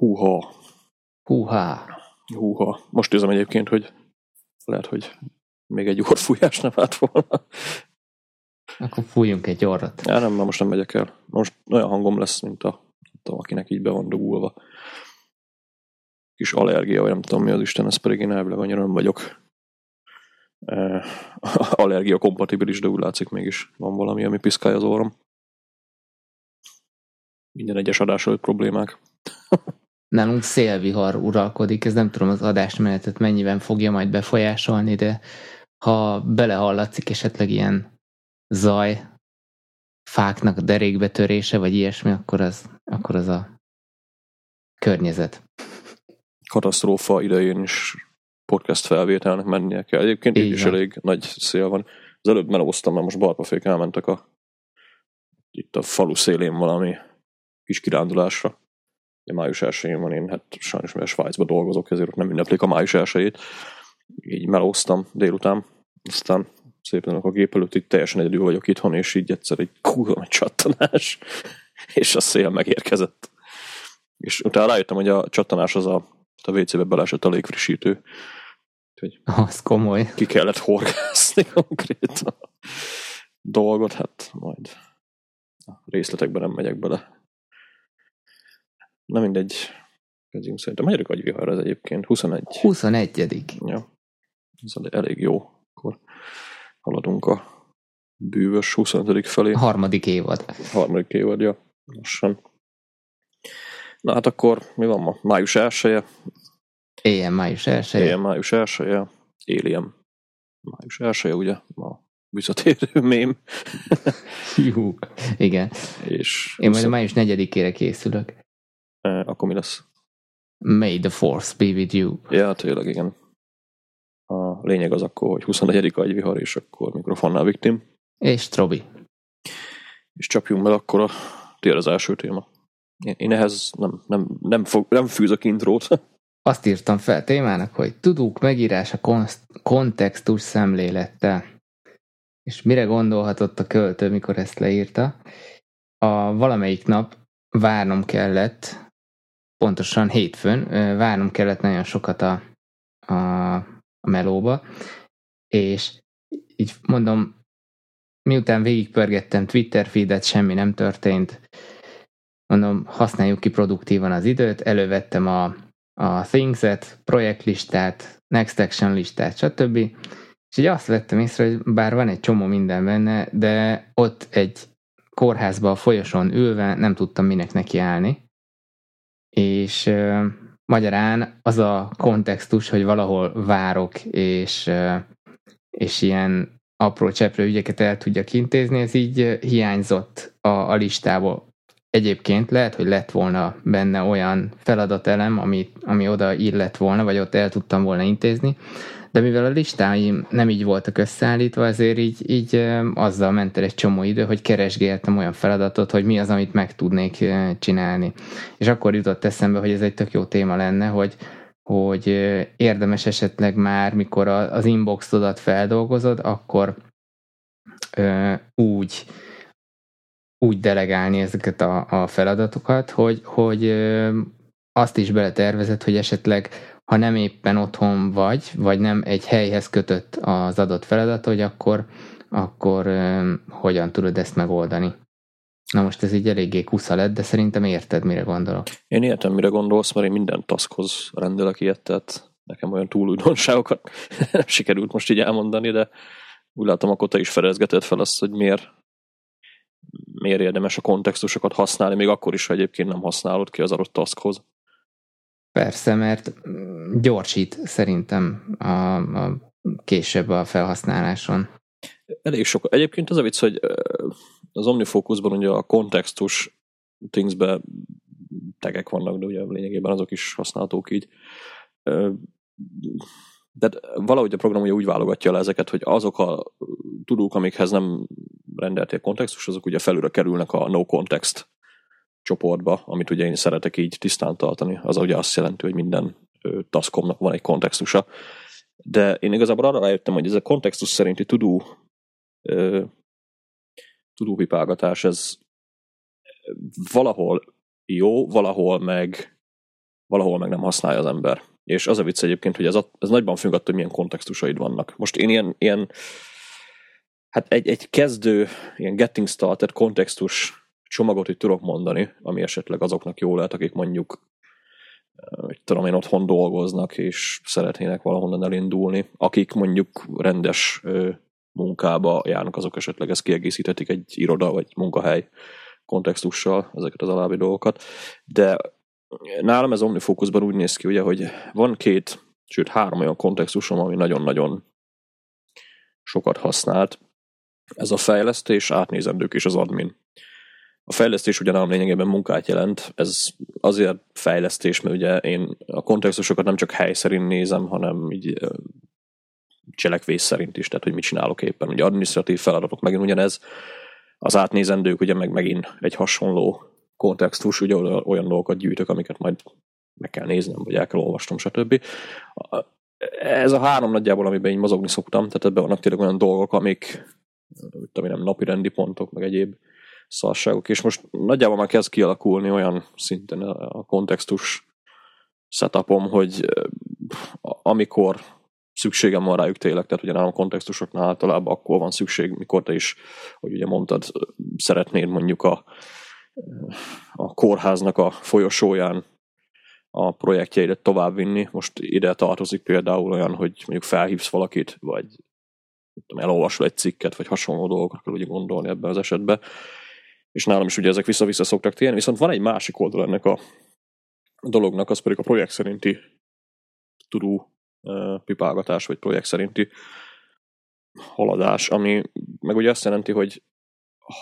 Húha. Húha. Húha. Most érzem egyébként, hogy lehet, hogy még egy orrfújás nem állt volna. Akkor fújjunk egy orrat. Ja, nem, most nem megyek el. Most olyan hangom lesz, mint a, tudom, akinek így be van dugulva. Kis allergia, vagy nem tudom mi az Isten, ez pedig én elvileg annyira nem vagyok. Uh, allergia kompatibilis, de úgy látszik mégis van valami, ami piszkálja az orrom. Minden egyes adás problémák. Nálunk szélvihar uralkodik, ez nem tudom az adásmenetet mennyiben fogja majd befolyásolni, de ha belehallatszik esetleg ilyen zaj, fáknak a derékbetörése, vagy ilyesmi, akkor az, akkor az a környezet. Katasztrófa idején is podcast felvételnek mennie kell. Egyébként így, így is elég nagy szél van. Az előbb melóztam, mert most balpafék elmentek a itt a falu szélén valami kis kirándulásra. Ugye május 1 van, én hát sajnos mert Svájcban dolgozok, ezért ott nem ünneplik a május 1 Így melóztam délután, aztán szépen a gép előtt így teljesen egyedül vagyok itthon, és így egyszer egy kurva csattanás, és a szél megérkezett. És utána rájöttem, hogy a csattanás az a, a WC-be belesett a légfrissítő. Hogy az komoly. Ki kellett horgászni konkrétan dolgot, hát majd a részletekben nem megyek bele. Na mindegy. Kezdjünk szerintem. Magyarok agyvihar ez egyébként? 21. 21. Ja. Ez elég jó. Akkor haladunk a bűvös 25. felé. A harmadik évad. A harmadik évad, ja. Lassan. Na hát akkor mi van ma? Május 1 Éjjel május 1 Éjjel május 1 Alien. Május 1 ugye? Ma visszatérő mém. Jú, igen. És Én majd a május 4-ére készülök. E, akkor mi lesz? May the force be with you. Ja, tényleg igen. A lényeg az akkor, hogy 24. agyvihar, és akkor mikrofonnál viktim. És Trobi. És csapjunk meg akkor a tér az első téma. Én, én ehhez nem, nem, nem, fog, nem fűzök intrót. Azt írtam fel témának, hogy tudók megírása kontextus szemlélettel. És mire gondolhatott a költő, mikor ezt leírta? A valamelyik nap várnom kellett, pontosan hétfőn, várnom kellett nagyon sokat a, a, a melóba, és így mondom, miután végigpörgettem Twitter feedet, semmi nem történt, mondom, használjuk ki produktívan az időt, elővettem a, a Things-et, projektlistát, Next Action listát, stb. És így azt vettem észre, hogy bár van egy csomó minden benne, de ott egy kórházba a folyoson ülve nem tudtam minek neki állni. És uh, magyarán az a kontextus, hogy valahol várok, és, uh, és ilyen apró cseprő ügyeket el tudjak intézni, ez így hiányzott a, a listából. Egyébként lehet, hogy lett volna benne olyan feladatelem, ami, ami oda illett volna, vagy ott el tudtam volna intézni, de mivel a listáim nem így voltak összeállítva, ezért így, így azzal ment el egy csomó idő, hogy keresgéltem olyan feladatot, hogy mi az, amit meg tudnék csinálni. És akkor jutott eszembe, hogy ez egy tök jó téma lenne, hogy, hogy érdemes esetleg már, mikor az inboxodat feldolgozod, akkor úgy úgy delegálni ezeket a, a feladatokat, hogy, hogy azt is beletervezed, hogy esetleg ha nem éppen otthon vagy, vagy nem egy helyhez kötött az adott feladat, hogy akkor, akkor hogyan tudod ezt megoldani. Na most ez így eléggé kusza lett, de szerintem érted, mire gondolok. Én értem, mire gondolsz, mert én minden taskhoz rendelek ilyet, tehát nekem olyan túl újdonságokat nem sikerült most így elmondani, de úgy látom, akkor te is felezgeted fel azt, hogy miért, miért érdemes a kontextusokat használni, még akkor is, ha egyébként nem használod ki az adott taskhoz. Persze, mert gyorsít szerintem a, a később a felhasználáson. Elég sok. Egyébként az a vicc, hogy az OmniFocusban ugye a kontextus thingsbe tegek vannak, de ugye lényegében azok is használhatók így. De valahogy a program ugye úgy válogatja le ezeket, hogy azok a tudók, amikhez nem rendelték kontextus, azok ugye felülre kerülnek a no context csoportba, amit ugye én szeretek így tisztán tartani. Az ugye azt jelenti, hogy minden taskomnak van egy kontextusa. De én igazából arra rájöttem, hogy ez a kontextus szerinti tudó tudópipálgatás, ez valahol jó, valahol meg valahol meg nem használja az ember. És az a vicc egyébként, hogy ez, a, ez nagyban függ attól, milyen kontextusaid vannak. Most én ilyen, ilyen hát egy, egy kezdő, ilyen getting started kontextus csomagot itt tudok mondani, ami esetleg azoknak jó lehet, akik mondjuk hogy tudom én, otthon dolgoznak, és szeretnének valahonnan elindulni. Akik mondjuk rendes munkába járnak, azok esetleg ezt kiegészíthetik egy iroda vagy munkahely kontextussal ezeket az alábbi dolgokat. De nálam ez OmniFocusban úgy néz ki, ugye, hogy van két, sőt három olyan kontextusom, ami nagyon-nagyon sokat használt. Ez a fejlesztés, átnézendők és az admin. A fejlesztés ugyanám lényegében munkát jelent. Ez azért fejlesztés, mert ugye én a kontextusokat nem csak hely szerint nézem, hanem így cselekvés szerint is, tehát hogy mit csinálok éppen. Ugye administratív feladatok megint ugyanez, az átnézendők ugye meg megint egy hasonló kontextus, ugye olyan dolgokat gyűjtök, amiket majd meg kell néznem, vagy el kell olvasnom, stb. Ez a három nagyjából, amiben én mozogni szoktam, tehát ebben vannak tényleg olyan dolgok, amik tudom, nem napi rendi pontok, meg egyéb szarságok, és most nagyjából már kezd kialakulni olyan szinten a kontextus setupom, hogy amikor szükségem van rájuk tényleg, tehát ugye nálam kontextusoknál általában akkor van szükség, mikor te is, hogy ugye mondtad, szeretnéd mondjuk a, a kórháznak a folyosóján a projektjeidet továbbvinni. Most ide tartozik például olyan, hogy mondjuk felhívsz valakit, vagy elolvasol egy cikket, vagy hasonló dolgokra kell ugye gondolni ebben az esetben. És nálam is ugye ezek vissza-vissza szoktak térni, viszont van egy másik oldal ennek a dolognak, az pedig a projekt szerinti tudó pipálgatás, vagy projekt szerinti haladás, ami meg ugye azt jelenti, hogy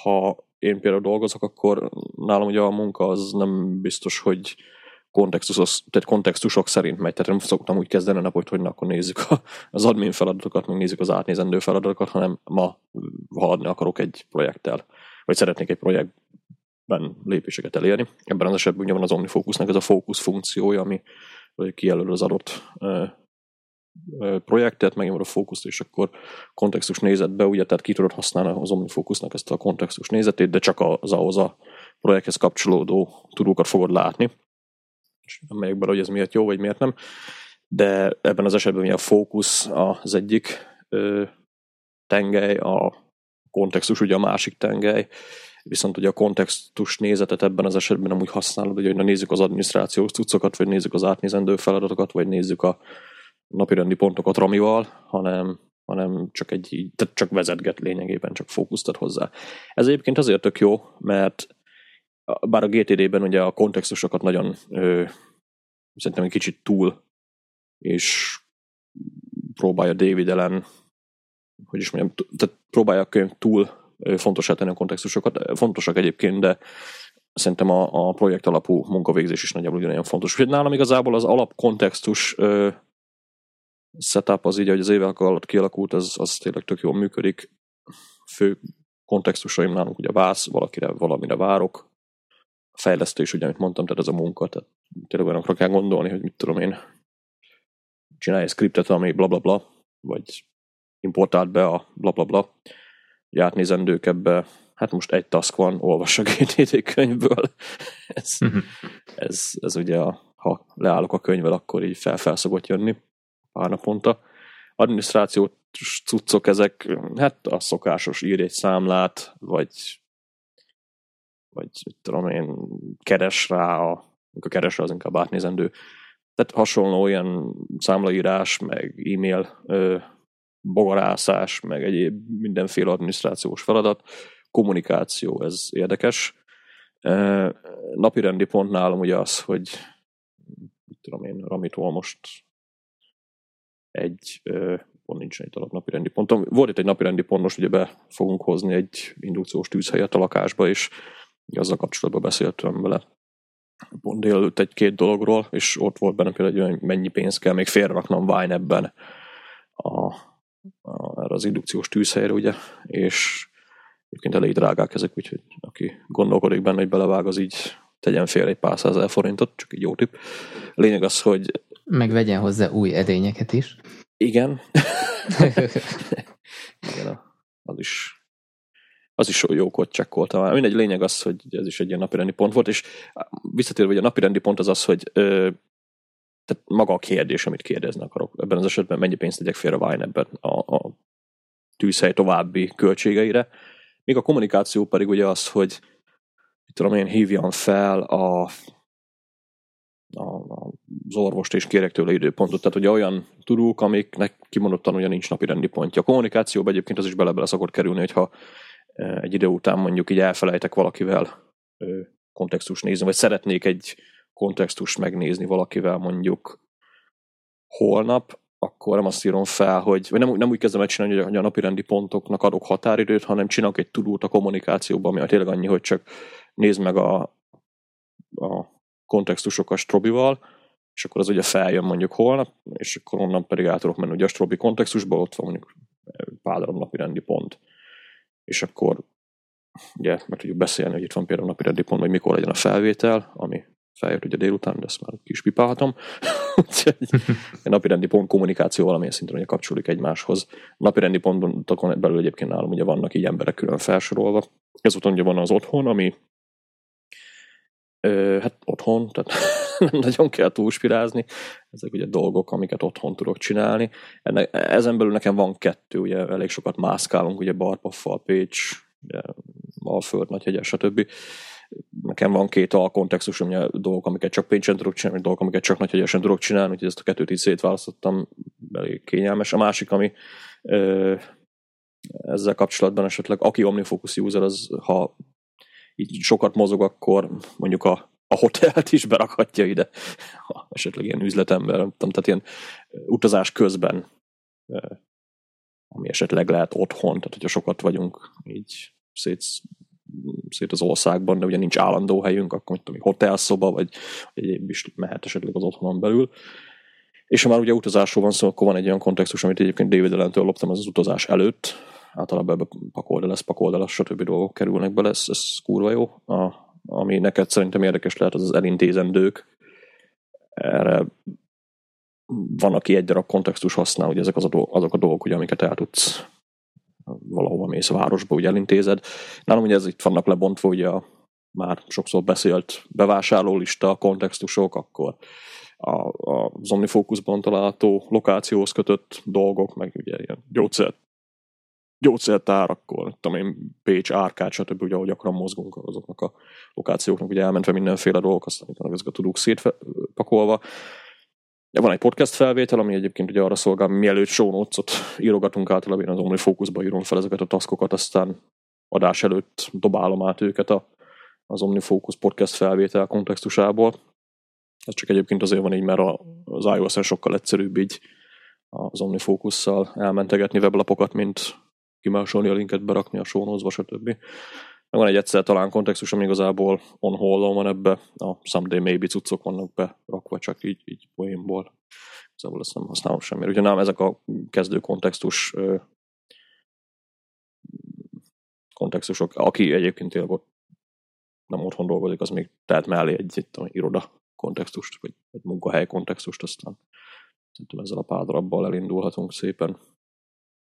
ha én például dolgozok, akkor nálam ugye a munka az nem biztos, hogy kontextus, tehát kontextusok szerint megy, tehát nem szoktam úgy kezdeni a napot, hogy na, akkor nézzük az admin feladatokat, meg nézzük az átnézendő feladatokat, hanem ma haladni akarok egy projekttel, vagy szeretnék egy projektben lépéseket elérni. Ebben az esetben ugye van az OmniFocusnak ez a fókusz funkciója, ami kijelöl az adott projektet, megnyomod a fókuszt, és akkor kontextus nézetbe, ugye, tehát ki tudod használni az OmniFocusnak ezt a kontextus nézetét, de csak az ahhoz a projekthez kapcsolódó tudókat fogod látni. És nem megyek bele, hogy ez miért jó, vagy miért nem. De ebben az esetben ugye a fókusz az egyik ö, tengely, a kontextus ugye a másik tengely, viszont ugye a kontextus nézetet ebben az esetben nem úgy használod, hogy na nézzük az adminisztrációs cuccokat, vagy nézzük az átnézendő feladatokat, vagy nézzük a napirendi pontokat Ramival, hanem, hanem csak egy, tehát csak vezetget lényegében, csak fókusztat hozzá. Ez egyébként azért tök jó, mert bár a GTD-ben ugye a kontextusokat nagyon ö, szerintem egy kicsit túl, és próbálja David ellen, hogy is mondjam, tehát próbálja a könyv túl fontosá tenni a kontextusokat. Fontosak egyébként, de szerintem a, a projekt alapú munkavégzés is nagyjából ugyanolyan fontos. Úgyhogy nálam igazából az alapkontextus ö, setup az így, hogy az évek alatt kialakult, az, az tényleg tök jól működik. Fő kontextusaim nálunk ugye vász, valakire valamire várok. Fejlesztés, ugye, amit mondtam, tehát ez a munka, tehát tényleg olyanokra kell gondolni, hogy mit tudom én, csinálj egy skriptet, ami blablabla, bla, bla, vagy importált be a blablabla, bla, bla. átnézendők ebbe, hát most egy task van, olvass a GTD könyvből. ez, uh-huh. ez, ez ugye, a, ha leállok a könyvvel, akkor így fel, fel szokott jönni pár naponta. Adminisztráció cuccok ezek, hát a szokásos ír egy számlát, vagy vagy tudom én, keres rá, a, a keres rá az inkább átnézendő. Tehát hasonló olyan számlaírás, meg e-mail ö, bogarászás, meg egyéb mindenféle adminisztrációs feladat. Kommunikáció, ez érdekes. Napi rendi pont nálam ugye az, hogy tudom én, Ramitól most egy pont nincsen itt alap napirendi pontom. Volt itt egy napirendi pont, most ugye be fogunk hozni egy indukciós tűzhelyet a lakásba, és azzal kapcsolatban beszéltem vele pont délelőtt egy-két dologról, és ott volt benne például, hogy mennyi pénzt kell még félreraknom Vine-ebben a, a, erre az indukciós tűzhelyre, ugye, és egyébként elég drágák ezek, úgyhogy aki gondolkodik benne, hogy belevág, az így tegyen fél egy pár százezer forintot, csak egy jó tipp. Lényeg az, hogy meg vegyen hozzá új edényeket is. Igen. Igen, az is az is jókot csekkoltam. Mindegy, lényeg az, hogy ez is egy ilyen napirendi pont volt, és visszatérve, hogy a napirendi pont az az, hogy ö, tehát maga a kérdés, amit kérdezni akarok. Ebben az esetben mennyi pénzt tegyek félre Wine ebben a, a tűzhely további költségeire. Míg a kommunikáció pedig ugye az, hogy mit tudom én, hívjam fel a, a, az orvost és kérek tőle időpontot. Tehát ugye olyan tudók, amiknek kimondottan ugye nincs napi rendi pontja. A kommunikációban egyébként az is bele-bele szokott kerülni, hogyha e, egy idő után mondjuk így elfelejtek valakivel kontextus nézni, vagy szeretnék egy kontextust megnézni valakivel mondjuk holnap, akkor nem azt írom fel, hogy, vagy nem, nem úgy kezdem el csinálni, hogy a napirendi pontoknak adok határidőt, hanem csinálok egy tudót a kommunikációban, ami tényleg annyi, hogy csak nézd meg a, a kontextusokat Strobival, és akkor az ugye feljön mondjuk holnap, és akkor onnan pedig át tudok menni ugye a Strobi kontextusba, ott van mondjuk pár darab napi rendi pont. És akkor ugye meg tudjuk beszélni, hogy itt van például napi rendi pont, hogy mikor legyen a felvétel, ami feljött ugye délután, de ezt már kis pipálhatom. Úgyhogy a napirendi pont kommunikáció valamilyen szinten ugye kapcsolódik egymáshoz. A napirendi pontokon belül egyébként nálam ugye vannak így emberek külön felsorolva. Ezután ugye van az otthon, ami ö, hát otthon, tehát nem nagyon kell túlspirázni. Ezek ugye dolgok, amiket otthon tudok csinálni. Ennek, ezen belül nekem van kettő, ugye elég sokat mászkálunk, ugye Barpaffal, Pécs, ugye, Alföld, Nagyhegyes, stb nekem van két alkontextus, ami a dolgok, amiket csak pénzsen tudok csinálni, dolgok, amiket csak nagy hegyesen tudok csinálni, úgyhogy ezt a kettőt így szétválasztottam, elég kényelmes. A másik, ami ö, ezzel kapcsolatban esetleg, aki OmniFocus user, az ha így sokat mozog, akkor mondjuk a, a hotelt is berakhatja ide, ha esetleg ilyen üzletember, tudom, tehát ilyen utazás közben, ami esetleg lehet otthon, tehát hogyha sokat vagyunk így szét szét az országban, de ugye nincs állandó helyünk, akkor mit tudom, hotelszoba, vagy egyéb is mehet esetleg az otthonon belül. És ha már ugye utazásról van szó, akkor van egy olyan kontextus, amit egyébként David ellentől loptam, az az utazás előtt. Általában ebbe pakold lesz, pakold lesz, stb. dolgok kerülnek bele, ez, ez kurva jó. A, ami neked szerintem érdekes lehet, az az elintézendők. Erre van, aki egy darab kontextus használ, hogy ezek az a azok a dolgok, ugye, amiket el tudsz valahova mész a városba, ugye elintézed. Nálam ugye ez itt vannak lebontva, ugye a már sokszor beszélt bevásárlólista, kontextusok, akkor a, a, az OmniFocusban található lokációhoz kötött dolgok, meg ugye ilyen gyógyszer, gyógyszertár, akkor tudom én, Pécs, Árkád, stb. ugye, ahogy gyakran mozgunk azoknak a lokációknak, ugye elmentve mindenféle dolgok, aztán ezeket tudunk szétpakolva. Ja, van egy podcast felvétel, ami egyébként ugye arra szolgál, mielőtt show notes-ot írogatunk általában, én az OmniFocusba írom fel ezeket a taskokat, aztán adás előtt dobálom át őket a, az OmniFocus podcast felvétel kontextusából. Ez csak egyébként azért van így, mert az iOS-en sokkal egyszerűbb így az OmniFocus-szal elmentegetni weblapokat, mint kimásolni a linket, berakni a notes-ba, stb. Meg van egy egyszer talán kontextus, ami igazából on hold van ebbe, a someday maybe cuccok vannak berakva, csak így, így poénból. Igazából ezt nem használom semmire. Ugye nem ezek a kezdő kontextus kontextusok, aki egyébként tényleg ott nem otthon dolgozik, az még tehet mellé egy itt, a iroda kontextust, vagy egy munkahely kontextust, aztán szerintem ezzel a pár darabbal elindulhatunk szépen.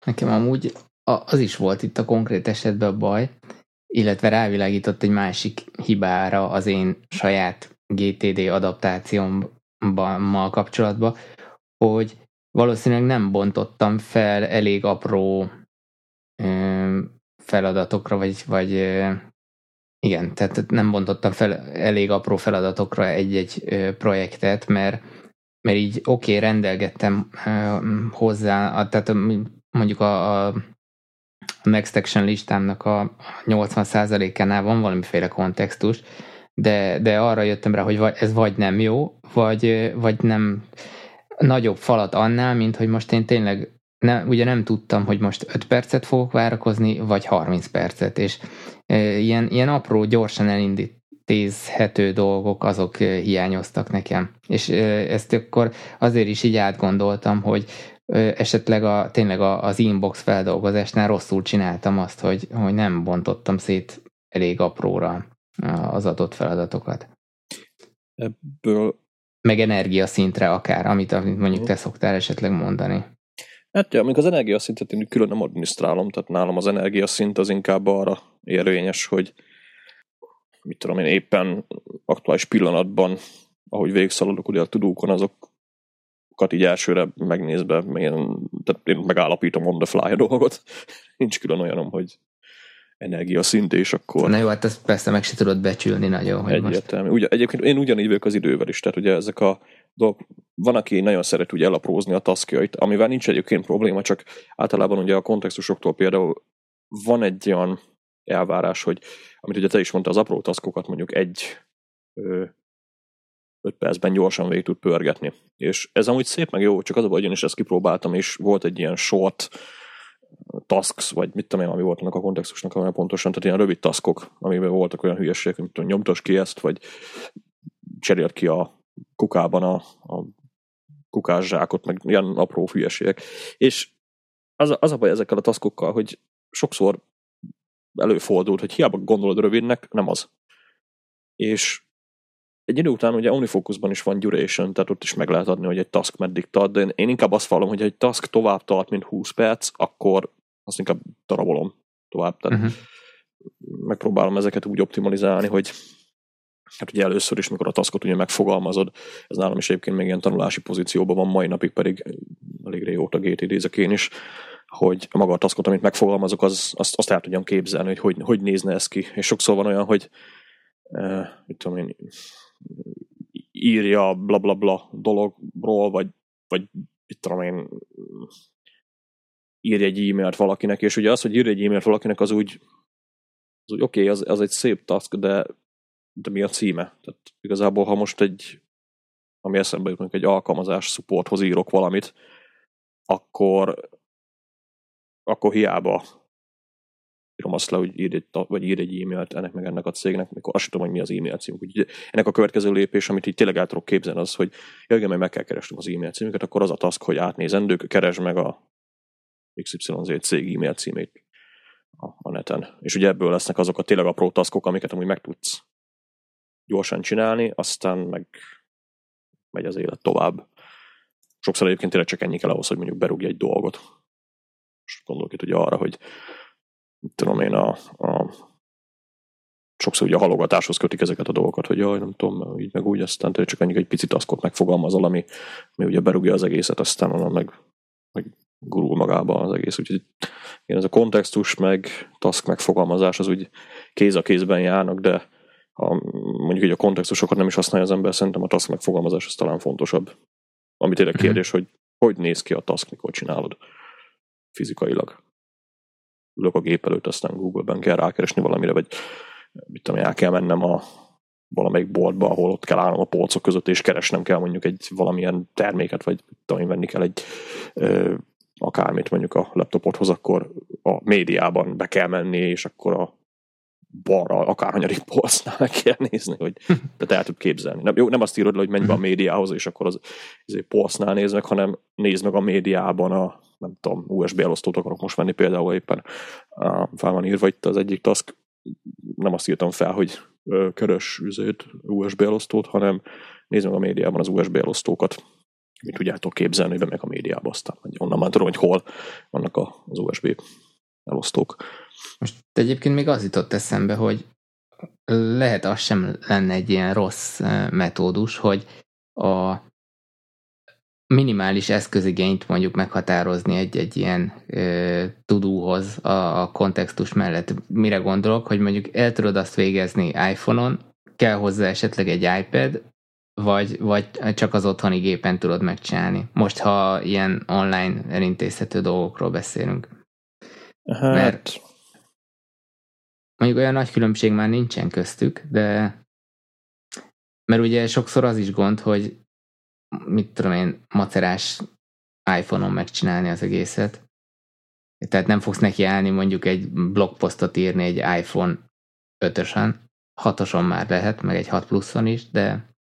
Nekem amúgy az is volt itt a konkrét esetben a baj, illetve rávilágított egy másik hibára az én saját GTD adaptációmmal kapcsolatban, hogy valószínűleg nem bontottam fel elég apró ö, feladatokra, vagy, vagy ö, igen, tehát nem bontottam fel elég apró feladatokra egy-egy ö, projektet, mert, mert így oké, okay, rendelgettem ö, hozzá, tehát mondjuk a, a a Next Action listámnak a 80%-ánál van valamiféle kontextus, de, de arra jöttem rá, hogy ez vagy nem jó, vagy, vagy nem nagyobb falat annál, mint hogy most én tényleg ne, ugye nem tudtam, hogy most 5 percet fogok várakozni, vagy 30 percet, és e, ilyen, ilyen apró, gyorsan elintézhető dolgok, azok hiányoztak nekem. És e, ezt akkor azért is így átgondoltam, hogy esetleg a, tényleg a, az inbox feldolgozásnál rosszul csináltam azt, hogy, hogy nem bontottam szét elég apróra az adott feladatokat. Ebből... Meg energiaszintre akár, amit, amit mondjuk te szoktál esetleg mondani. Hát ja, amikor az energiaszintet én külön nem adminisztrálom, tehát nálam az energiaszint az inkább arra érvényes, hogy mit tudom én, éppen aktuális pillanatban, ahogy végigszaladok ugye a tudókon, azok taskokat így elsőre megnézve, én, tehát én megállapítom on the fly a dolgot. Nincs külön olyanom, hogy energia szint, és akkor... Na jó, hát ezt persze meg se tudod becsülni nagyon, hogy Egyértelmű. Most... Ugye, egyébként én ugyanígy vagyok az idővel is, tehát ugye ezek a dolgok, van, aki nagyon szeret ugye elaprózni a taskjait, amivel nincs egyébként probléma, csak általában ugye a kontextusoktól például van egy olyan elvárás, hogy amit ugye te is mondta, az apró taszkokat mondjuk egy ö, öt percben gyorsan végig tud pörgetni. És ez amúgy szép, meg jó, csak az a baj, hogy is ezt kipróbáltam, és volt egy ilyen short tasks, vagy mit tudom én, ami volt annak a kontextusnak olyan pontosan, tehát ilyen rövid taskok, amiben voltak olyan hülyeségek, mint tudom, nyomtas ki ezt, vagy cserélt ki a kukában a, a kukás zsákot, meg ilyen apró hülyeségek. És az a, az a baj ezekkel a taskokkal, hogy sokszor előfordult, hogy hiába gondolod rövidnek, nem az. És egy idő után ugye Unifocusban is van duration, tehát ott is meg lehet adni, hogy egy task meddig tart, de én inkább azt vallom, hogy egy task tovább tart, mint 20 perc, akkor azt inkább darabolom tovább. Tehát uh-huh. megpróbálom ezeket úgy optimalizálni, hogy hát ugye először is, mikor a taskot ugye megfogalmazod, ez nálam is egyébként még ilyen tanulási pozícióban van, mai napig pedig elég régóta GTD-zek én is, hogy maga a taskot, amit megfogalmazok, az, azt, azt el tudjam képzelni, hogy, hogy hogy nézne ez ki. És sokszor van olyan, hogy uh, mit tudom én, írja bla bla bla dologról, vagy, vagy mit tudom én, írja egy e-mailt valakinek, és ugye az, hogy írja egy e-mailt valakinek, az úgy, az úgy oké, okay, az, az egy szép task, de, de mi a címe? Tehát igazából, ha most egy, ami eszembe jut, egy alkalmazás supporthoz írok valamit, akkor akkor hiába írom azt le, hogy ír egy, vagy ír egy e-mailt ennek meg ennek a cégnek, mikor azt tudom, hogy mi az e-mail címük. Úgyhogy ennek a következő lépés, amit így tényleg el tudok képzelni, az, hogy jaj, igen, meg kell keresnünk az e-mail címüket, akkor az a task, hogy átnézendők, keresd meg a XYZ cég e-mail címét a, a neten. És ugye ebből lesznek azok a tényleg apró taskok, amiket amúgy meg tudsz gyorsan csinálni, aztán meg megy az élet tovább. Sokszor egyébként tényleg csak ennyi kell ahhoz, hogy mondjuk berúgj egy dolgot most gondolok itt ugye arra, hogy tudom én a, a sokszor ugye a halogatáshoz kötik ezeket a dolgokat, hogy jaj, nem tudom, így meg úgy, aztán csak ennyi egy picit aszkot megfogalmazol, ami, ami ugye berúgja az egészet, aztán onnan meg, meg gurul magába az egész. Úgyhogy én ez a kontextus, meg task megfogalmazás, az úgy kéz a kézben járnak, de ha mondjuk így a kontextusokat nem is használja az ember, szerintem a task megfogalmazás az talán fontosabb. Ami tényleg mhm. kérdés, hogy hogy néz ki a task, mikor csinálod fizikailag. Ülök a gép előtt, aztán Google-ben kell rákeresni valamire, vagy mit tudom, el kell mennem a valamelyik boltba, ahol ott kell állnom a polcok között, és keresnem kell mondjuk egy valamilyen terméket, vagy tudom, venni kell egy ö, akármit mondjuk a laptopodhoz, akkor a médiában be kell menni, és akkor a balra, akárhanyadik polcnál meg kell nézni, hogy te el tud képzelni. Nem, jó, nem azt írod le, hogy menj be a médiához, és akkor az, az polcnál nézd meg, hanem nézd meg a médiában a nem tudom, USB elosztót akarok most venni például éppen fel van írva itt az egyik task, nem azt írtam fel, hogy keres üzét, USB elosztót, hanem nézd meg a médiában az USB elosztókat, mit tudjátok képzelni, hogy bemegyek a médiába, aztán onnan már tudom, hogy hol vannak az USB elosztók. Most egyébként még az jutott eszembe, hogy lehet az sem lenne egy ilyen rossz metódus, hogy a minimális eszközigényt mondjuk meghatározni egy, egy ilyen ö, tudóhoz a, a kontextus mellett. Mire gondolok, hogy mondjuk el tudod azt végezni iPhone-on, kell hozzá esetleg egy iPad, vagy, vagy csak az otthoni gépen tudod megcsinálni. Most, ha ilyen online elintézhető dolgokról beszélünk. Hát... Mert mondjuk olyan nagy különbség már nincsen köztük, de mert ugye sokszor az is gond, hogy mit tudom én, macerás iPhone-on megcsinálni az egészet. Tehát nem fogsz neki állni mondjuk egy blogposztot írni egy iPhone 5-ösen, 6-oson már lehet, meg egy 6 pluszon is, de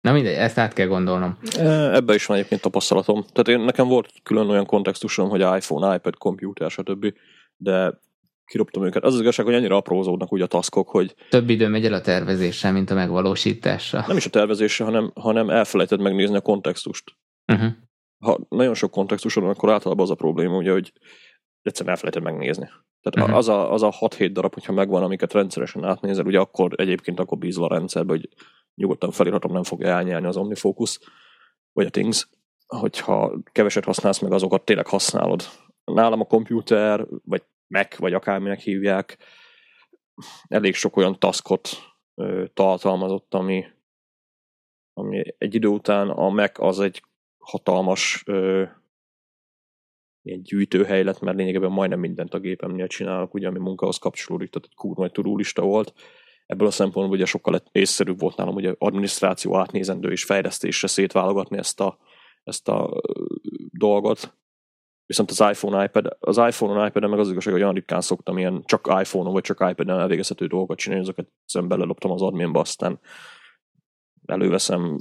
Na mindegy, ezt át kell gondolnom. Ebben is van egyébként tapasztalatom. Tehát én, nekem volt külön olyan kontextusom, hogy iPhone, iPad, komputer, stb. De kirobtam őket. Az az igazság, hogy annyira aprózódnak úgy a taszkok, hogy... Több idő megy el a tervezéssel, mint a megvalósításra. Nem is a tervezésre, hanem, hanem elfelejted megnézni a kontextust. Uh-huh. Ha nagyon sok kontextusod van, akkor általában az a probléma, ugye, hogy egyszerűen elfelejted megnézni. Tehát uh-huh. az, a, az a 6-7 darab, hogyha megvan, amiket rendszeresen átnézel, ugye akkor egyébként akkor bízva a rendszerbe, hogy nyugodtan felírhatom, nem fogja elnyelni az OmniFocus, vagy a Things, hogyha keveset használsz, meg azokat tényleg használod. Nálam a komputer, vagy Mac, vagy akárminek hívják, elég sok olyan taskot ö, tartalmazott, ami, ami egy idő után a Mac az egy hatalmas ö, ilyen gyűjtőhely lett, mert lényegében majdnem mindent a gépemnél csinálok, ugye, ami munkához kapcsolódik, tehát egy kurva egy turulista volt. Ebből a szempontból ugye sokkal észszerűbb volt nálam ugye adminisztráció átnézendő és fejlesztésre szétválogatni ezt a, ezt a dolgot. Viszont az iPhone, iPad, az iPhone-on, iPad-en meg az igazság, hogy olyan ritkán szoktam ilyen csak iPhone-on vagy csak iPad-en elvégezhető dolgokat csinálni, azokat szemben beleloptam az adminba, aztán előveszem,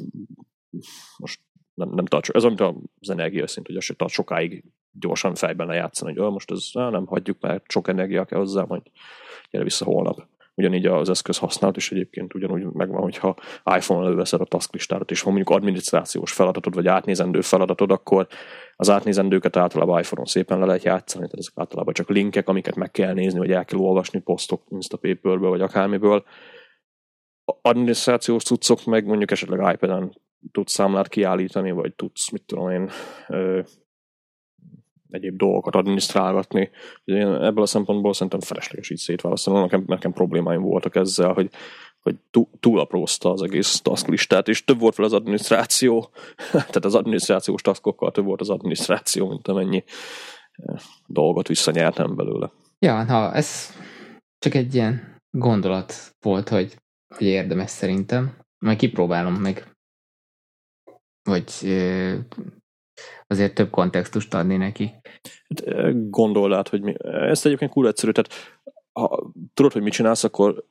most nem, nem tart, ez amit az energiaszint, hogy az se tart sokáig gyorsan fejben lejátszani, hogy most ez nem hagyjuk, mert sok energia kell hozzá, majd gyere vissza holnap. Ugyanígy az eszköz használat is egyébként ugyanúgy megvan, hogyha iPhone-on előveszed a tasklistárat, és van mondjuk adminisztrációs feladatod, vagy átnézendő feladatod, akkor az átnézendőket általában iPhone-on szépen le lehet játszani, tehát ezek általában csak linkek, amiket meg kell nézni, vagy el kell olvasni posztok Instapaperből, vagy akármiből. Adminisztrációs cuccok meg mondjuk esetleg iPad-en tudsz számlát kiállítani, vagy tudsz, mit tudom én, egyéb dolgokat adminisztrálgatni. Én ebből a szempontból szerintem felesleges így szétválasztani. Nekem, nekem problémáim voltak ezzel, hogy, hogy túlaprózta az egész tasklistát, és több volt fel az adminisztráció, tehát az adminisztrációs taskokkal több volt az adminisztráció, mint amennyi dolgot visszanyertem belőle. Ja, ha ez csak egy ilyen gondolat volt, hogy, hogy érdemes szerintem. Majd kipróbálom meg vagy azért több kontextust adni neki. Hát, gondold hogy mi. Ezt egyébként kurva egyszerű, tehát ha tudod, hogy mit csinálsz, akkor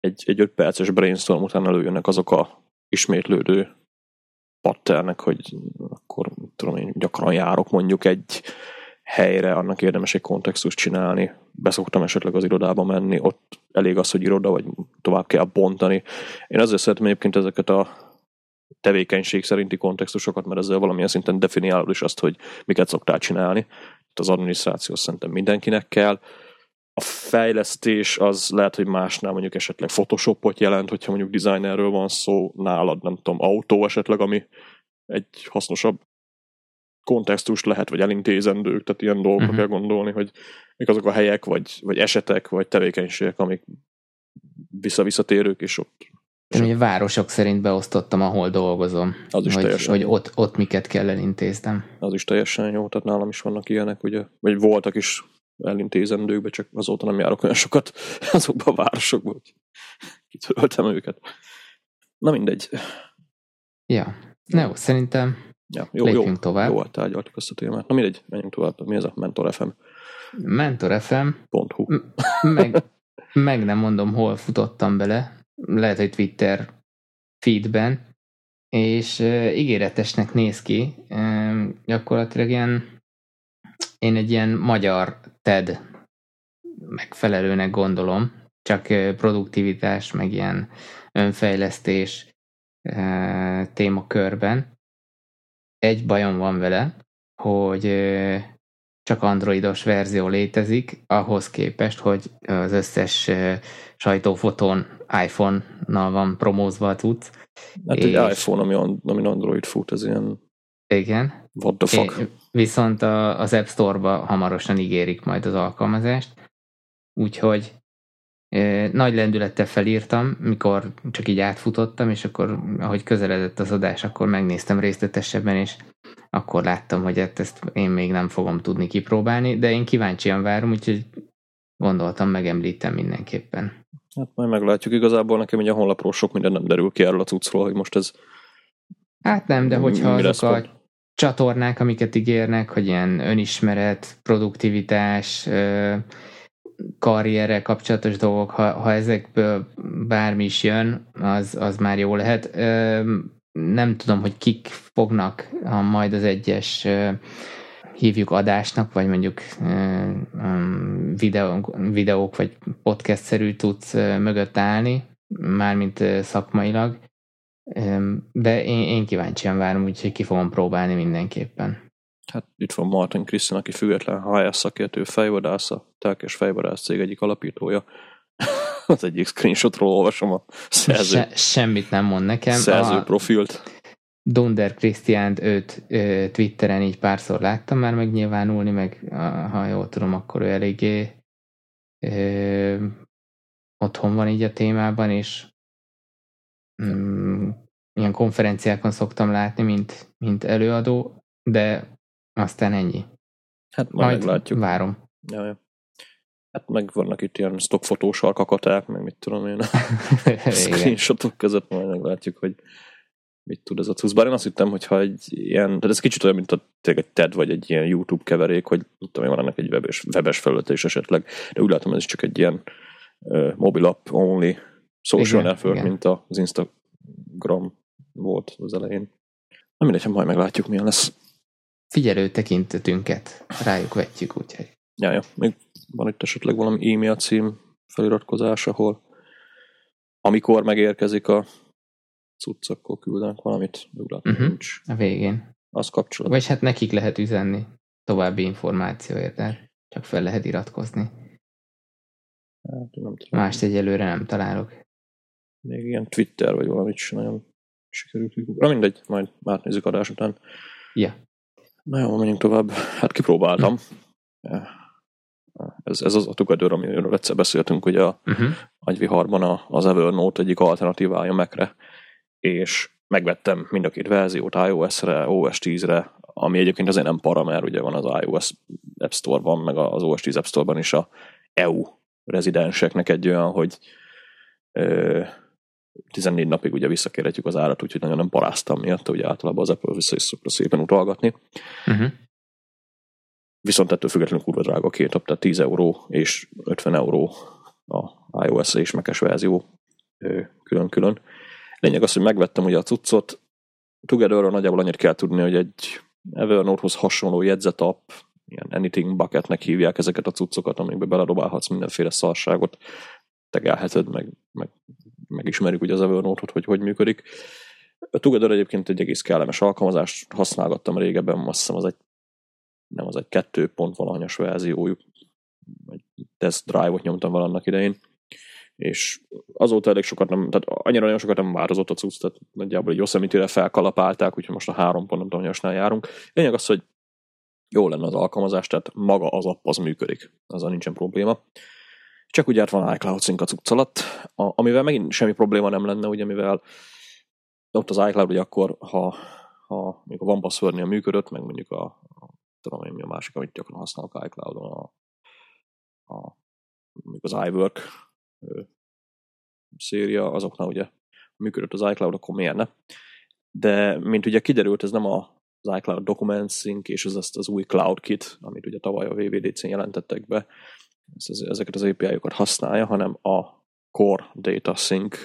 egy, egy öt perces brainstorm után előjönnek azok a ismétlődő patternek, hogy akkor tudom én, gyakran járok mondjuk egy helyre, annak érdemes egy kontextust csinálni. Beszoktam esetleg az irodába menni, ott elég az, hogy iroda, vagy tovább kell bontani. Én azért szeretem egyébként ezeket a tevékenység szerinti kontextusokat, mert ezzel valamilyen szinten definiálod is azt, hogy miket szoktál csinálni. Az adminisztráció szerintem mindenkinek kell. A fejlesztés az lehet, hogy másnál mondjuk esetleg Photoshopot jelent, hogyha mondjuk designerről van szó, nálad nem tudom, autó esetleg, ami egy hasznosabb kontextus lehet, vagy elintézendők, tehát ilyen dolgokra uh-huh. kell gondolni, hogy mik azok a helyek, vagy, vagy esetek, vagy tevékenységek, amik visszavisszatérők, és ott én ugye városok szerint beosztottam, ahol dolgozom. Az is hogy, teljesen hogy ott, ott miket kell elintéznem. Az is teljesen jó, tehát nálam is vannak ilyenek, ugye, vagy voltak is elintézendőkbe, csak azóta nem járok olyan sokat azokban a városokban, hogy kitöröltem őket. Na mindegy. Ja, na jó, szerintem ja, jó, lépjünk jó, tovább. Jó, tárgyaltuk azt a témát. Na mindegy, menjünk tovább. Mi ez a Mentor FM? Mentor FM. Pont meg, meg nem mondom, hol futottam bele, lehet, hogy Twitter feedben, és uh, ígéretesnek néz ki. Uh, gyakorlatilag ilyen, én egy ilyen magyar TED megfelelőnek gondolom, csak uh, produktivitás, meg ilyen önfejlesztés uh, témakörben. Egy bajom van vele, hogy uh, csak androidos verzió létezik, ahhoz képest, hogy az összes sajtófotón iPhone-nal van promózva a cucc. Hát és... egy iPhone, ami, ami Android fut, ez ilyen... Igen. What the fuck? É, viszont a, az App Store-ba hamarosan ígérik majd az alkalmazást, úgyhogy nagy lendülettel felírtam, mikor csak így átfutottam, és akkor, ahogy közeledett az adás, akkor megnéztem részletesebben, és akkor láttam, hogy hát ezt én még nem fogom tudni kipróbálni, de én kíváncsian várom, úgyhogy gondoltam, megemlítem mindenképpen. Hát majd meglátjuk. Igazából nekem egy a honlapról sok minden nem derül ki erről a cuccról, hogy most ez... Hát nem, de hogyha azok a csatornák, amiket ígérnek, hogy ilyen önismeret, produktivitás, karrierrel kapcsolatos dolgok, ha, ha ezekből bármi is jön, az, az már jó lehet. Nem tudom, hogy kik fognak a majd az egyes hívjuk adásnak, vagy mondjuk videók, videók vagy podcast-szerű tudsz mögött állni, mármint szakmailag, de én, én kíváncsian várom, úgyhogy ki fogom próbálni mindenképpen. Hát itt van Martin Christian, aki független HR szakértő fejvadász, a telkes fejvadász cég egyik alapítója. Az egyik screenshotról olvasom a szerző. Se, semmit nem mond nekem. Szerző a, profilt. Donder Christian őt ö, Twitteren így párszor láttam már megnyilvánulni, meg ha jól tudom, akkor ő eléggé ö, otthon van így a témában, és mm, ilyen konferenciákon szoktam látni, mint, mint előadó, de aztán ennyi. Hát majd, majd meglátjuk. Várom. Ja, ja. Hát meg vannak itt ilyen stockfotós alkakaták, meg mit tudom én, a screenshotok között majd meglátjuk, hogy mit tud ez a cusz. Bár én azt hittem, hogy ha egy ilyen, de ez kicsit olyan, mint a, tényleg egy TED vagy egy ilyen YouTube keverék, hogy tudom én, van ennek egy webes, webes felülete is esetleg, de úgy látom, ez is csak egy ilyen uh, mobile app only social igen, network, igen. mint az Instagram volt az elején. Na mindegy, majd meglátjuk, milyen lesz. Figyelő tekintetünket rájuk vetjük, úgyhogy. Ja, ja. Még van itt esetleg valami e-mail cím feliratkozás, ahol amikor megérkezik a cucc, akkor küldenek valamit, de uh-huh. nincs. A végén. Az kapcsolat. Vagy hát nekik lehet üzenni további információért, de csak fel lehet iratkozni. Hát, nem tudom. Mást egyelőre nem találok. Még ilyen Twitter vagy valamit sem nagyon sikerült. Na mindegy, majd átnézzük adás után. Ja. Na jó, menjünk tovább. Hát kipróbáltam. Hm. Ez, ez az a tukadőr, amiről egyszer beszéltünk, ugye a uh-huh. agyviharban az Evernote egyik alternatívája Mac-re, és megvettem mind a két verziót iOS-re, OS 10-re, ami egyébként azért nem para, mert ugye van az iOS App Store-ban, meg az OS 10 App Store-ban is a EU rezidenseknek egy olyan, hogy ö, 14 napig ugye visszakérhetjük az árat, úgyhogy nagyon nem paráztam miatt, ugye általában az Apple vissza is szokta szépen utalgatni. Uh-huh. Viszont ettől függetlenül kurva drága a két nap, tehát 10 euró és 50 euró a iOS és Mac-es verzió külön-külön. Lényeg az, hogy megvettem ugye a cuccot, Together-ről nagyjából annyit kell tudni, hogy egy Evernote-hoz hasonló jegyzetapp, ilyen Anything Bucketnek hívják ezeket a cuccokat, amikbe beledobálhatsz mindenféle szarságot, tegelheted, meg, meg megismerjük ugye az Evernote-ot, hogy hogy működik. A Together egyébként egy egész kellemes alkalmazást használgattam régebben, azt hiszem az egy nem az egy kettő pont valahanyas verziójuk, egy test drive-ot nyomtam valannak idején, és azóta elég sokat nem, tehát annyira nagyon sokat nem változott a cucc, tehát nagyjából egy Yosemite-re felkalapálták, úgyhogy most a három pont nem tudom, járunk. Lényeg az, hogy jó lenne az alkalmazás, tehát maga az app az működik, azzal nincsen probléma. Csak ugye hát van iCloud Sync a cucc alatt, a, amivel megint semmi probléma nem lenne, ugye mivel ott az iCloud, ugye akkor, ha, ha mondjuk a van password működött, meg mondjuk a, a tudom én mi a másik, amit gyakran használok iCloud-on, a, a, mondjuk az iWork széria, azoknál ugye működött az iCloud, akkor miért ne? De, mint ugye kiderült, ez nem a, az iCloud Document Sync és az, az új Cloud Kit, amit ugye tavaly a VVDC-n jelentettek be, ezeket az API-okat használja, hanem a Core Data Sync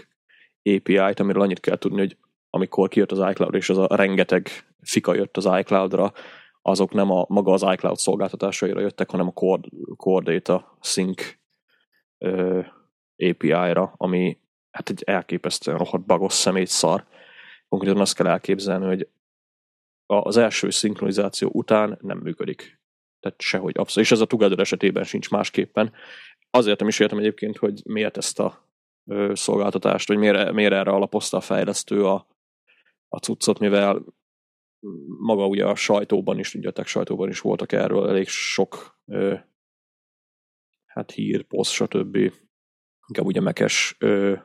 API-t, amiről annyit kell tudni, hogy amikor kijött az iCloud, és az a rengeteg fika jött az iCloud-ra, azok nem a maga az iCloud szolgáltatásaira jöttek, hanem a Core, Core Data Sync ö, API-ra, ami hát egy elképesztően rohadt bagos szemét szar. Konkrétan azt kell elképzelni, hogy az első szinkronizáció után nem működik. Tehát sehogy abszolút. És ez a Together esetében sincs másképpen. Azért nem is értem egyébként, hogy miért ezt a szolgáltatást, vagy miért, miért erre alapozta a fejlesztő a, a cuccot, mivel maga ugye a sajtóban is, tudjátok, sajtóban is voltak erről elég sok ö, hát hír, poszt, stb. Inkább ugye mekes ö,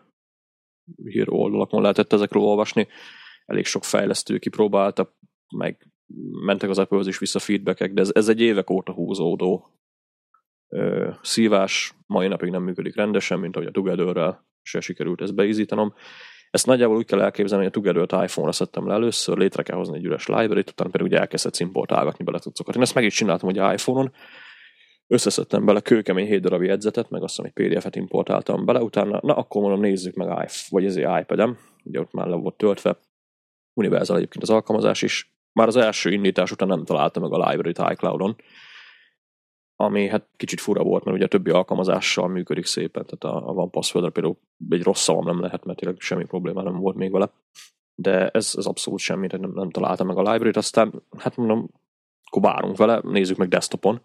hír oldalakon lehetett ezekről olvasni. Elég sok fejlesztő kipróbálta, meg mentek az apple is vissza feedbackek, de ez, ez egy évek óta húzódó ö, szívás, mai napig nem működik rendesen, mint ahogy a Together-rel se sikerült ezt beizítanom. Ezt nagyjából úgy kell elképzelni, hogy a Together-t iPhone-ra szedtem le először, létre kell hozni egy üres library-t, utána pedig ugye elkezdett importálgatni bele cuccokat. Én ezt meg is csináltam hogy iPhone-on, összeszedtem bele kőkemény 7 darab jegyzetet, meg azt, hogy PDF-et importáltam bele, utána, na akkor mondom, nézzük meg iPhone, vagy ez egy iPad-em, ugye ott már le volt töltve, Universal egyébként az alkalmazás is, már az első indítás után nem találtam meg a library-t iCloud-on, ami hát kicsit fura volt, mert ugye a többi alkalmazással működik szépen, tehát a, a van password például egy rossz szavam nem lehet, mert tényleg semmi probléma nem volt még vele. De ez, ez abszolút semmi, nem, nem találtam meg a library-t, aztán hát mondom, akkor várunk vele, nézzük meg desktopon.